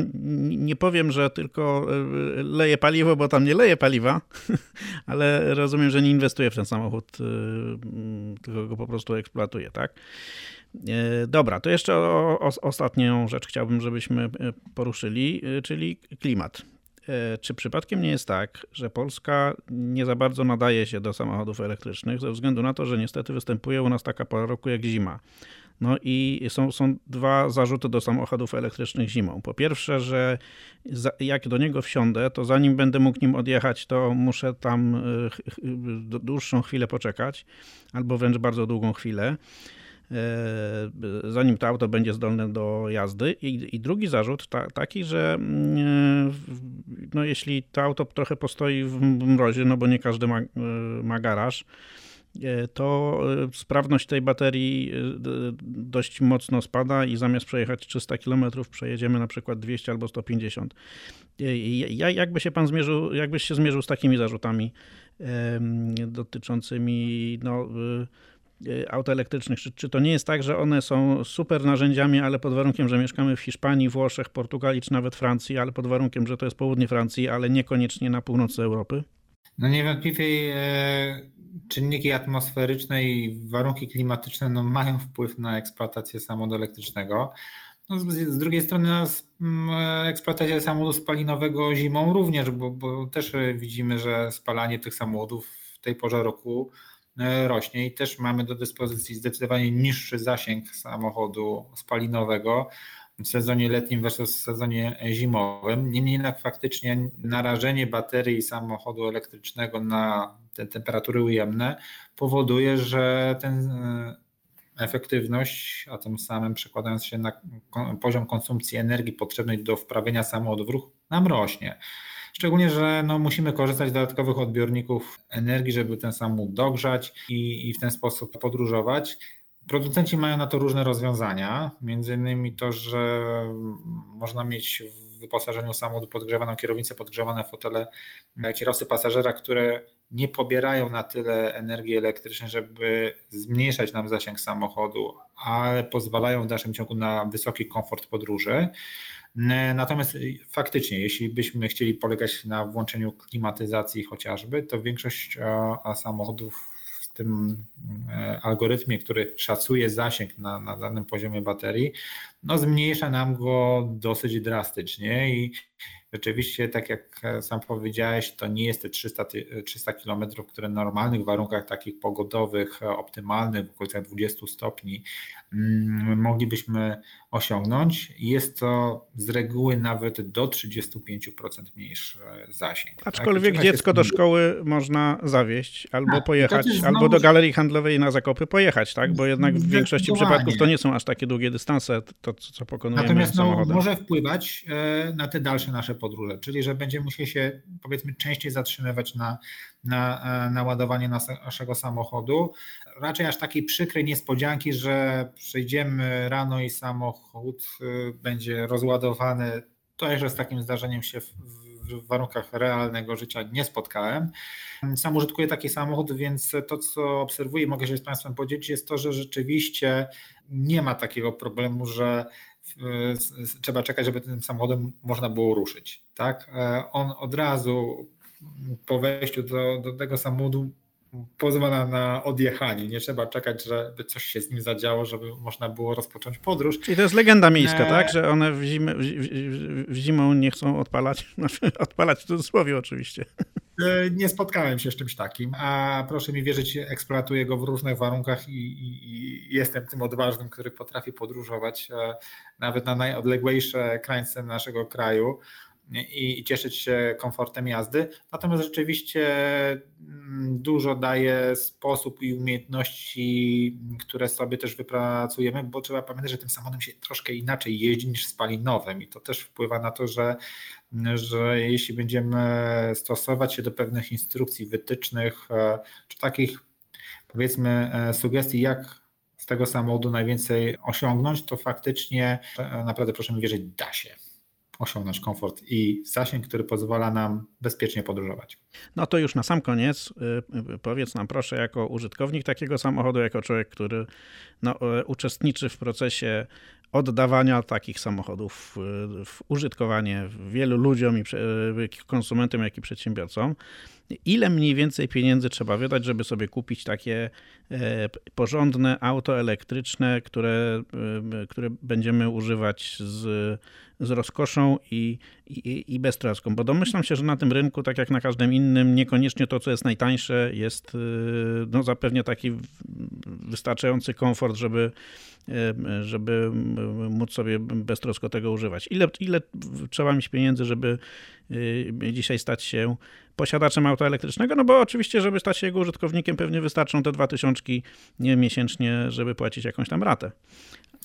Speaker 1: nie powiem, że tylko e, leje paliwo, bo tam nie leje paliwa, ale rozumiem, że nie inwestuje w ten samochód, tylko go po prostu eksploatuje, tak? E, dobra, to jeszcze o, o, ostatnią rzecz chciałbym, żebyśmy e, poruszyli, e, czyli klimat. Czy przypadkiem nie jest tak, że Polska nie za bardzo nadaje się do samochodów elektrycznych ze względu na to, że niestety występuje u nas taka pora roku jak zima? No i są, są dwa zarzuty do samochodów elektrycznych zimą. Po pierwsze, że za, jak do niego wsiądę, to zanim będę mógł nim odjechać, to muszę tam dłuższą chwilę poczekać, albo wręcz bardzo długą chwilę. E, zanim to auto będzie zdolne do jazdy. I, i drugi zarzut ta, taki, że mm, no, jeśli to auto trochę postoi w mrozie, no bo nie każdy ma, e, ma garaż, e, to sprawność tej baterii dość mocno spada i zamiast przejechać 300 km przejedziemy na przykład 200 albo 150. Ja, jakby się pan zmierzył, jakbyś się zmierzył z takimi zarzutami dotyczącymi no, aut elektrycznych. Czy, czy to nie jest tak, że one są super narzędziami, ale pod warunkiem, że mieszkamy w Hiszpanii, Włoszech, Portugalii czy nawet Francji, ale pod warunkiem, że to jest południe Francji, ale niekoniecznie na północy Europy?
Speaker 2: No niewątpliwie e, czynniki atmosferyczne i warunki klimatyczne no, mają wpływ na eksploatację samochodu elektrycznego. No, z, drugiej strony no, eksploatacja samochodu spalinowego zimą również, bo, bo też widzimy, że spalanie tych samochodów w tej porze roku E, rośnie i też mamy do dyspozycji zdecydowanie niższy zasięg samochodu spalinowego w sezonie letnim versus sezonie zimowym. Niemniej jednak faktycznie narażenie baterii samochodu elektrycznego na te temperatury ujemne powoduje, że ten e, efektywność, a tym samym przekładając się na poziom konsumpcji energii potrzebnej do wprawienia samochodu w ruch, nam rośnie. Szczególnie, że no, musimy korzystać z dodatkowych odbiorników energii, żeby ten samochód dogrzać i, i w ten sposób podróżować. Producenci mają na to różne rozwiązania, między innymi to, że można mieć w wyposażeniu samochodu podgrzewaną kierownicę, podgrzewane fotele kierowcy pasażera, które nie pobierają na tyle energii elektrycznej, żeby zmniejszać nam zasięg samochodu, ale pozwalają w dalszym ciągu na wysoki komfort podróży. Natomiast faktycznie, jeśli byśmy chcieli polegać na włączeniu klimatyzacji chociażby, to większość samochodów w tym e, algorytmie, który szacuje zasięg na, na danym poziomie baterii, no zmniejsza nam go dosyć drastycznie i rzeczywiście, tak jak sam powiedziałeś, to nie jest te 300, 300 km, które w normalnych warunkach takich pogodowych, optymalnych, w okolicach 20 stopni, moglibyśmy osiągnąć. Jest to z reguły nawet do 35% mniejszy zasięg.
Speaker 1: Tak? Aczkolwiek tak? dziecko do szkoły można zawieść albo tak, pojechać, albo do galerii handlowej na zakopy pojechać, tak? Bo jednak w większości przypadków to nie są aż takie długie dystanse, to co pokonujemy
Speaker 2: Natomiast no, może wpływać e, na te dalsze nasze podróże, czyli że będziemy musieli się powiedzmy częściej zatrzymywać na, na, e, na ładowanie naszego samochodu. Raczej aż takiej przykrej niespodzianki, że przejdziemy rano i samochód e, będzie rozładowany. To jeszcze z takim zdarzeniem się w, w warunkach realnego życia nie spotkałem. Sam użytkuję taki samochód, więc to, co obserwuję, mogę się z Państwem podzielić, jest to, że rzeczywiście nie ma takiego problemu, że trzeba czekać, żeby tym samochodem można było ruszyć. Tak? E, on od razu po wejściu do, do tego samochodu pozwala na odjechanie. Nie trzeba czekać, żeby coś się z nim zadziało, żeby można było rozpocząć podróż.
Speaker 1: Czyli to jest legenda miejska, e... tak? Że one w, zimę, w, w zimą nie chcą odpalać. Znaczy, odpalać w cudzysłowie oczywiście.
Speaker 2: E, nie spotkałem się z czymś takim, a proszę mi wierzyć, eksploatuję go w różnych warunkach i, i, i jestem tym odważnym, który potrafi podróżować e, nawet na najodległejsze krańce naszego kraju i, cieszyć się komfortem jazdy. Natomiast rzeczywiście mm, dużo daje sposób i umiejętności, które sobie też wypracujemy, bo trzeba pamiętać, że tym samochodem się troszkę inaczej jeździ niż spalinowym i to też wpływa na to, że że jeśli będziemy stosować się do pewnych instrukcji, wytycznych, e, czy takich powiedzmy e, sugestii, jak z tego samochodu najwięcej osiągnąć, to faktycznie e, naprawdę proszę mi wierzyć, da się osiągnąć komfort i zasięg, który pozwala nam bezpiecznie podróżować.
Speaker 1: No to już na sam koniec powiedz nam proszę, jako użytkownik takiego samochodu, jako człowiek, który no, uczestniczy w procesie oddawania takich samochodów w użytkowanie wielu ludziom, i konsumentom, jak i przedsiębiorcom. Ile mniej więcej pieniędzy trzeba wydać, żeby sobie kupić takie e, porządne auto elektryczne, które, e, które będziemy używać z, z rozkoszą i, i, i beztroską? Bo domyślam się, że na tym rynku, tak jak na każdym innym, niekoniecznie to, co jest najtańsze, jest e, no, zapewnia taki wystarczający komfort, żeby żeby móc sobie beztrosko tego używać. Ile, ile trzeba mieć pieniędzy, żeby y, dzisiaj stać się posiadaczem auta elektrycznego? No bo oczywiście, żeby stać się jego użytkownikiem, pewnie wystarczą te dwa tysiączki nie miesięcznie, żeby płacić jakąś tam ratę.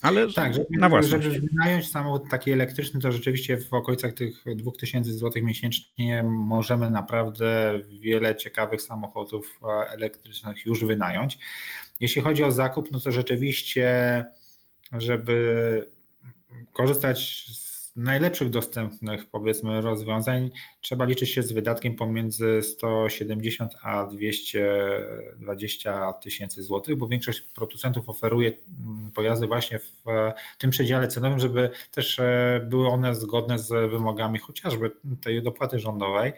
Speaker 1: Ale tak, żeby, na własność.
Speaker 2: Żeby wynająć samochód taki elektryczny, to rzeczywiście w okolicach tych 2000 zł miesięcznie możemy naprawdę wiele ciekawych samochodów e, elektrycznych już wynająć. Jeśli chodzi o zakup, no to rzeczywiście, żeby korzystać z najlepszych dostępnych, powiedzmy, rozwiązań, trzeba liczyć się z wydatkiem pomiędzy 170 a 220 tysięcy złotych, bo większość producentów oferuje mm, pojazdy właśnie w tym przedziale cenowym, żeby też e, były one zgodne z wymogami chociażby tej dopłaty rządowej.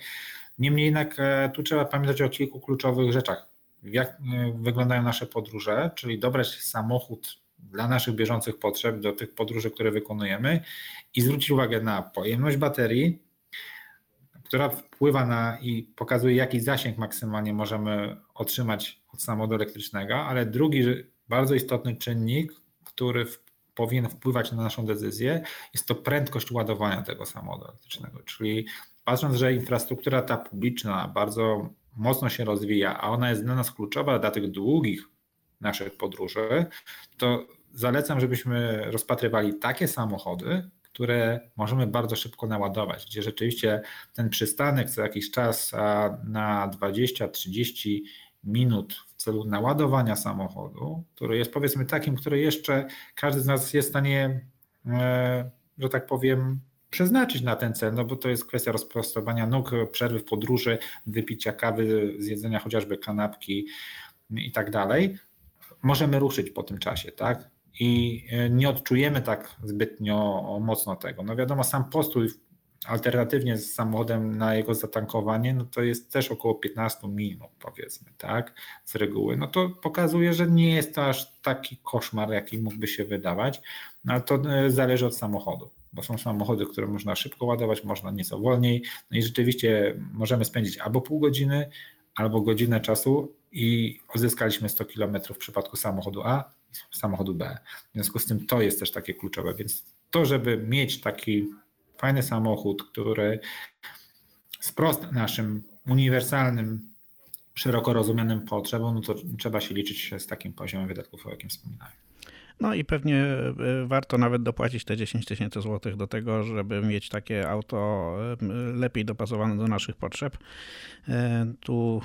Speaker 2: Niemniej jednak e, tu trzeba pamiętać o kilku kluczowych rzeczach jak e, wyglądają nasze podróże, czyli dobrać samochód dla naszych bieżących potrzeb, do tych podróży, które wykonujemy i zwrócić uwagę na pojemność baterii, która wpływa na i pokazuje, jaki zasięg maksymalnie możemy otrzymać od samochodu elektrycznego, ale drugi bardzo istotny czynnik, który w, powinien wpływać na naszą decyzję, jest to prędkość ładowania tego samochodu elektrycznego. Czyli patrząc, że infrastruktura ta publiczna bardzo mocno się rozwija, a ona jest dla nas kluczowa dla tych długich naszych podróży, to zalecam, żebyśmy rozpatrywali takie samochody, które możemy bardzo szybko naładować, gdzie rzeczywiście ten przystanek co jakiś czas na 20-30 minut w celu naładowania samochodu, który jest powiedzmy takim, który jeszcze każdy z nas jest w stanie, e, że tak powiem, przeznaczyć na ten cel, no bo to jest kwestia rozprostowania nóg, przerwy w podróży, wypicia kawy, zjedzenia chociażby kanapki i tak dalej, możemy ruszyć po tym czasie, tak? I e, nie odczujemy tak zbytnio mocno tego. No wiadomo, sam postój alternatywnie z samochodem na jego zatankowanie, no to jest też około 15 minut, powiedzmy, tak, z reguły. No to pokazuje, że nie jest to aż taki koszmar, jaki mógłby się wydawać, no ale to e, zależy od samochodu, bo są samochody, które można szybko ładować, można nieco wolniej, no i rzeczywiście możemy spędzić albo pół godziny, albo godzinę czasu i uzyskaliśmy 100 km w przypadku samochodu A samochodu B. W związku z tym to jest też takie kluczowe, więc to, żeby mieć taki fajny samochód, który sprosta naszym uniwersalnym, szeroko rozumianym potrzebom, no to trzeba się liczyć z takim poziomem wydatków, o jakim wspominałem.
Speaker 1: No i pewnie e, warto nawet dopłacić te 10 tysięcy złotych do tego, żeby mieć takie auto e, lepiej dopasowane do naszych potrzeb. E, tu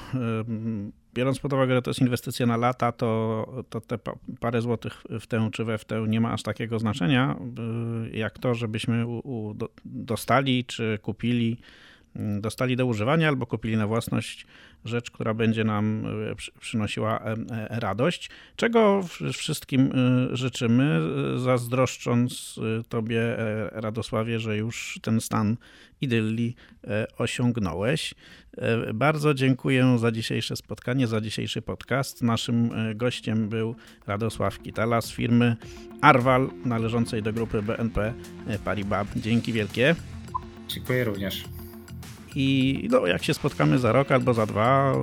Speaker 1: biorąc pod uwagę, że to jest inwestycja na lata, to, to te parę złotych w tę czy we w tę nie ma aż takiego znaczenia, jak to, żebyśmy dostali czy kupili dostali do używania albo kupili na własność rzecz, która będzie nam e, przynosiła e, e, radość, czego wszystkim życzymy, zazdroszcząc Tobie, Radosławie, że już ten stan idylli osiągnąłeś. Bardzo dziękuję za dzisiejsze spotkanie, za dzisiejszy podcast. Naszym gościem był Radosław Kitala z firmy Arwal, należącej do grupy BNP Paribas. Dzięki wielkie.
Speaker 2: Dziękuję również.
Speaker 1: I no, jak się spotkamy za rok albo za dwa,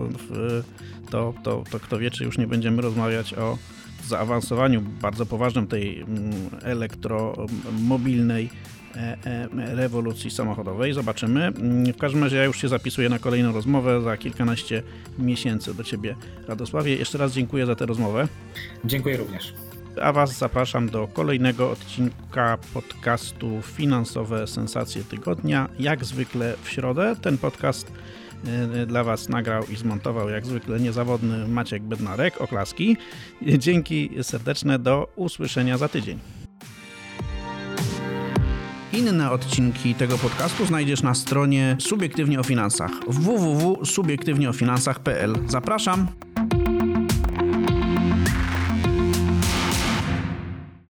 Speaker 1: to, to, to kto wie, czy już nie będziemy rozmawiać o zaawansowaniu bardzo poważnym tej mm, elektromobilnej e, e, rewolucji samochodowej. Zobaczymy. Mm, w każdym razie ja już się zapisuję na kolejną rozmowę za kilkanaście miesięcy do Ciebie, Radosławie. Jeszcze raz dziękuję za tę rozmowę.
Speaker 2: Dziękuję również
Speaker 1: a Was zapraszam do kolejnego odcinka podcastu Finansowe Sensacje Tygodnia. Jak zwykle w środę ten podcast e, dla Was nagrał i zmontował jak zwykle niezawodny Maciek Bednarek. Oklaski. Dzięki serdeczne. Do usłyszenia za tydzień. Inne odcinki tego podcastu znajdziesz na stronie Subiektywnie o Finansach www.subiektywnieofinansach.pl. Zapraszam!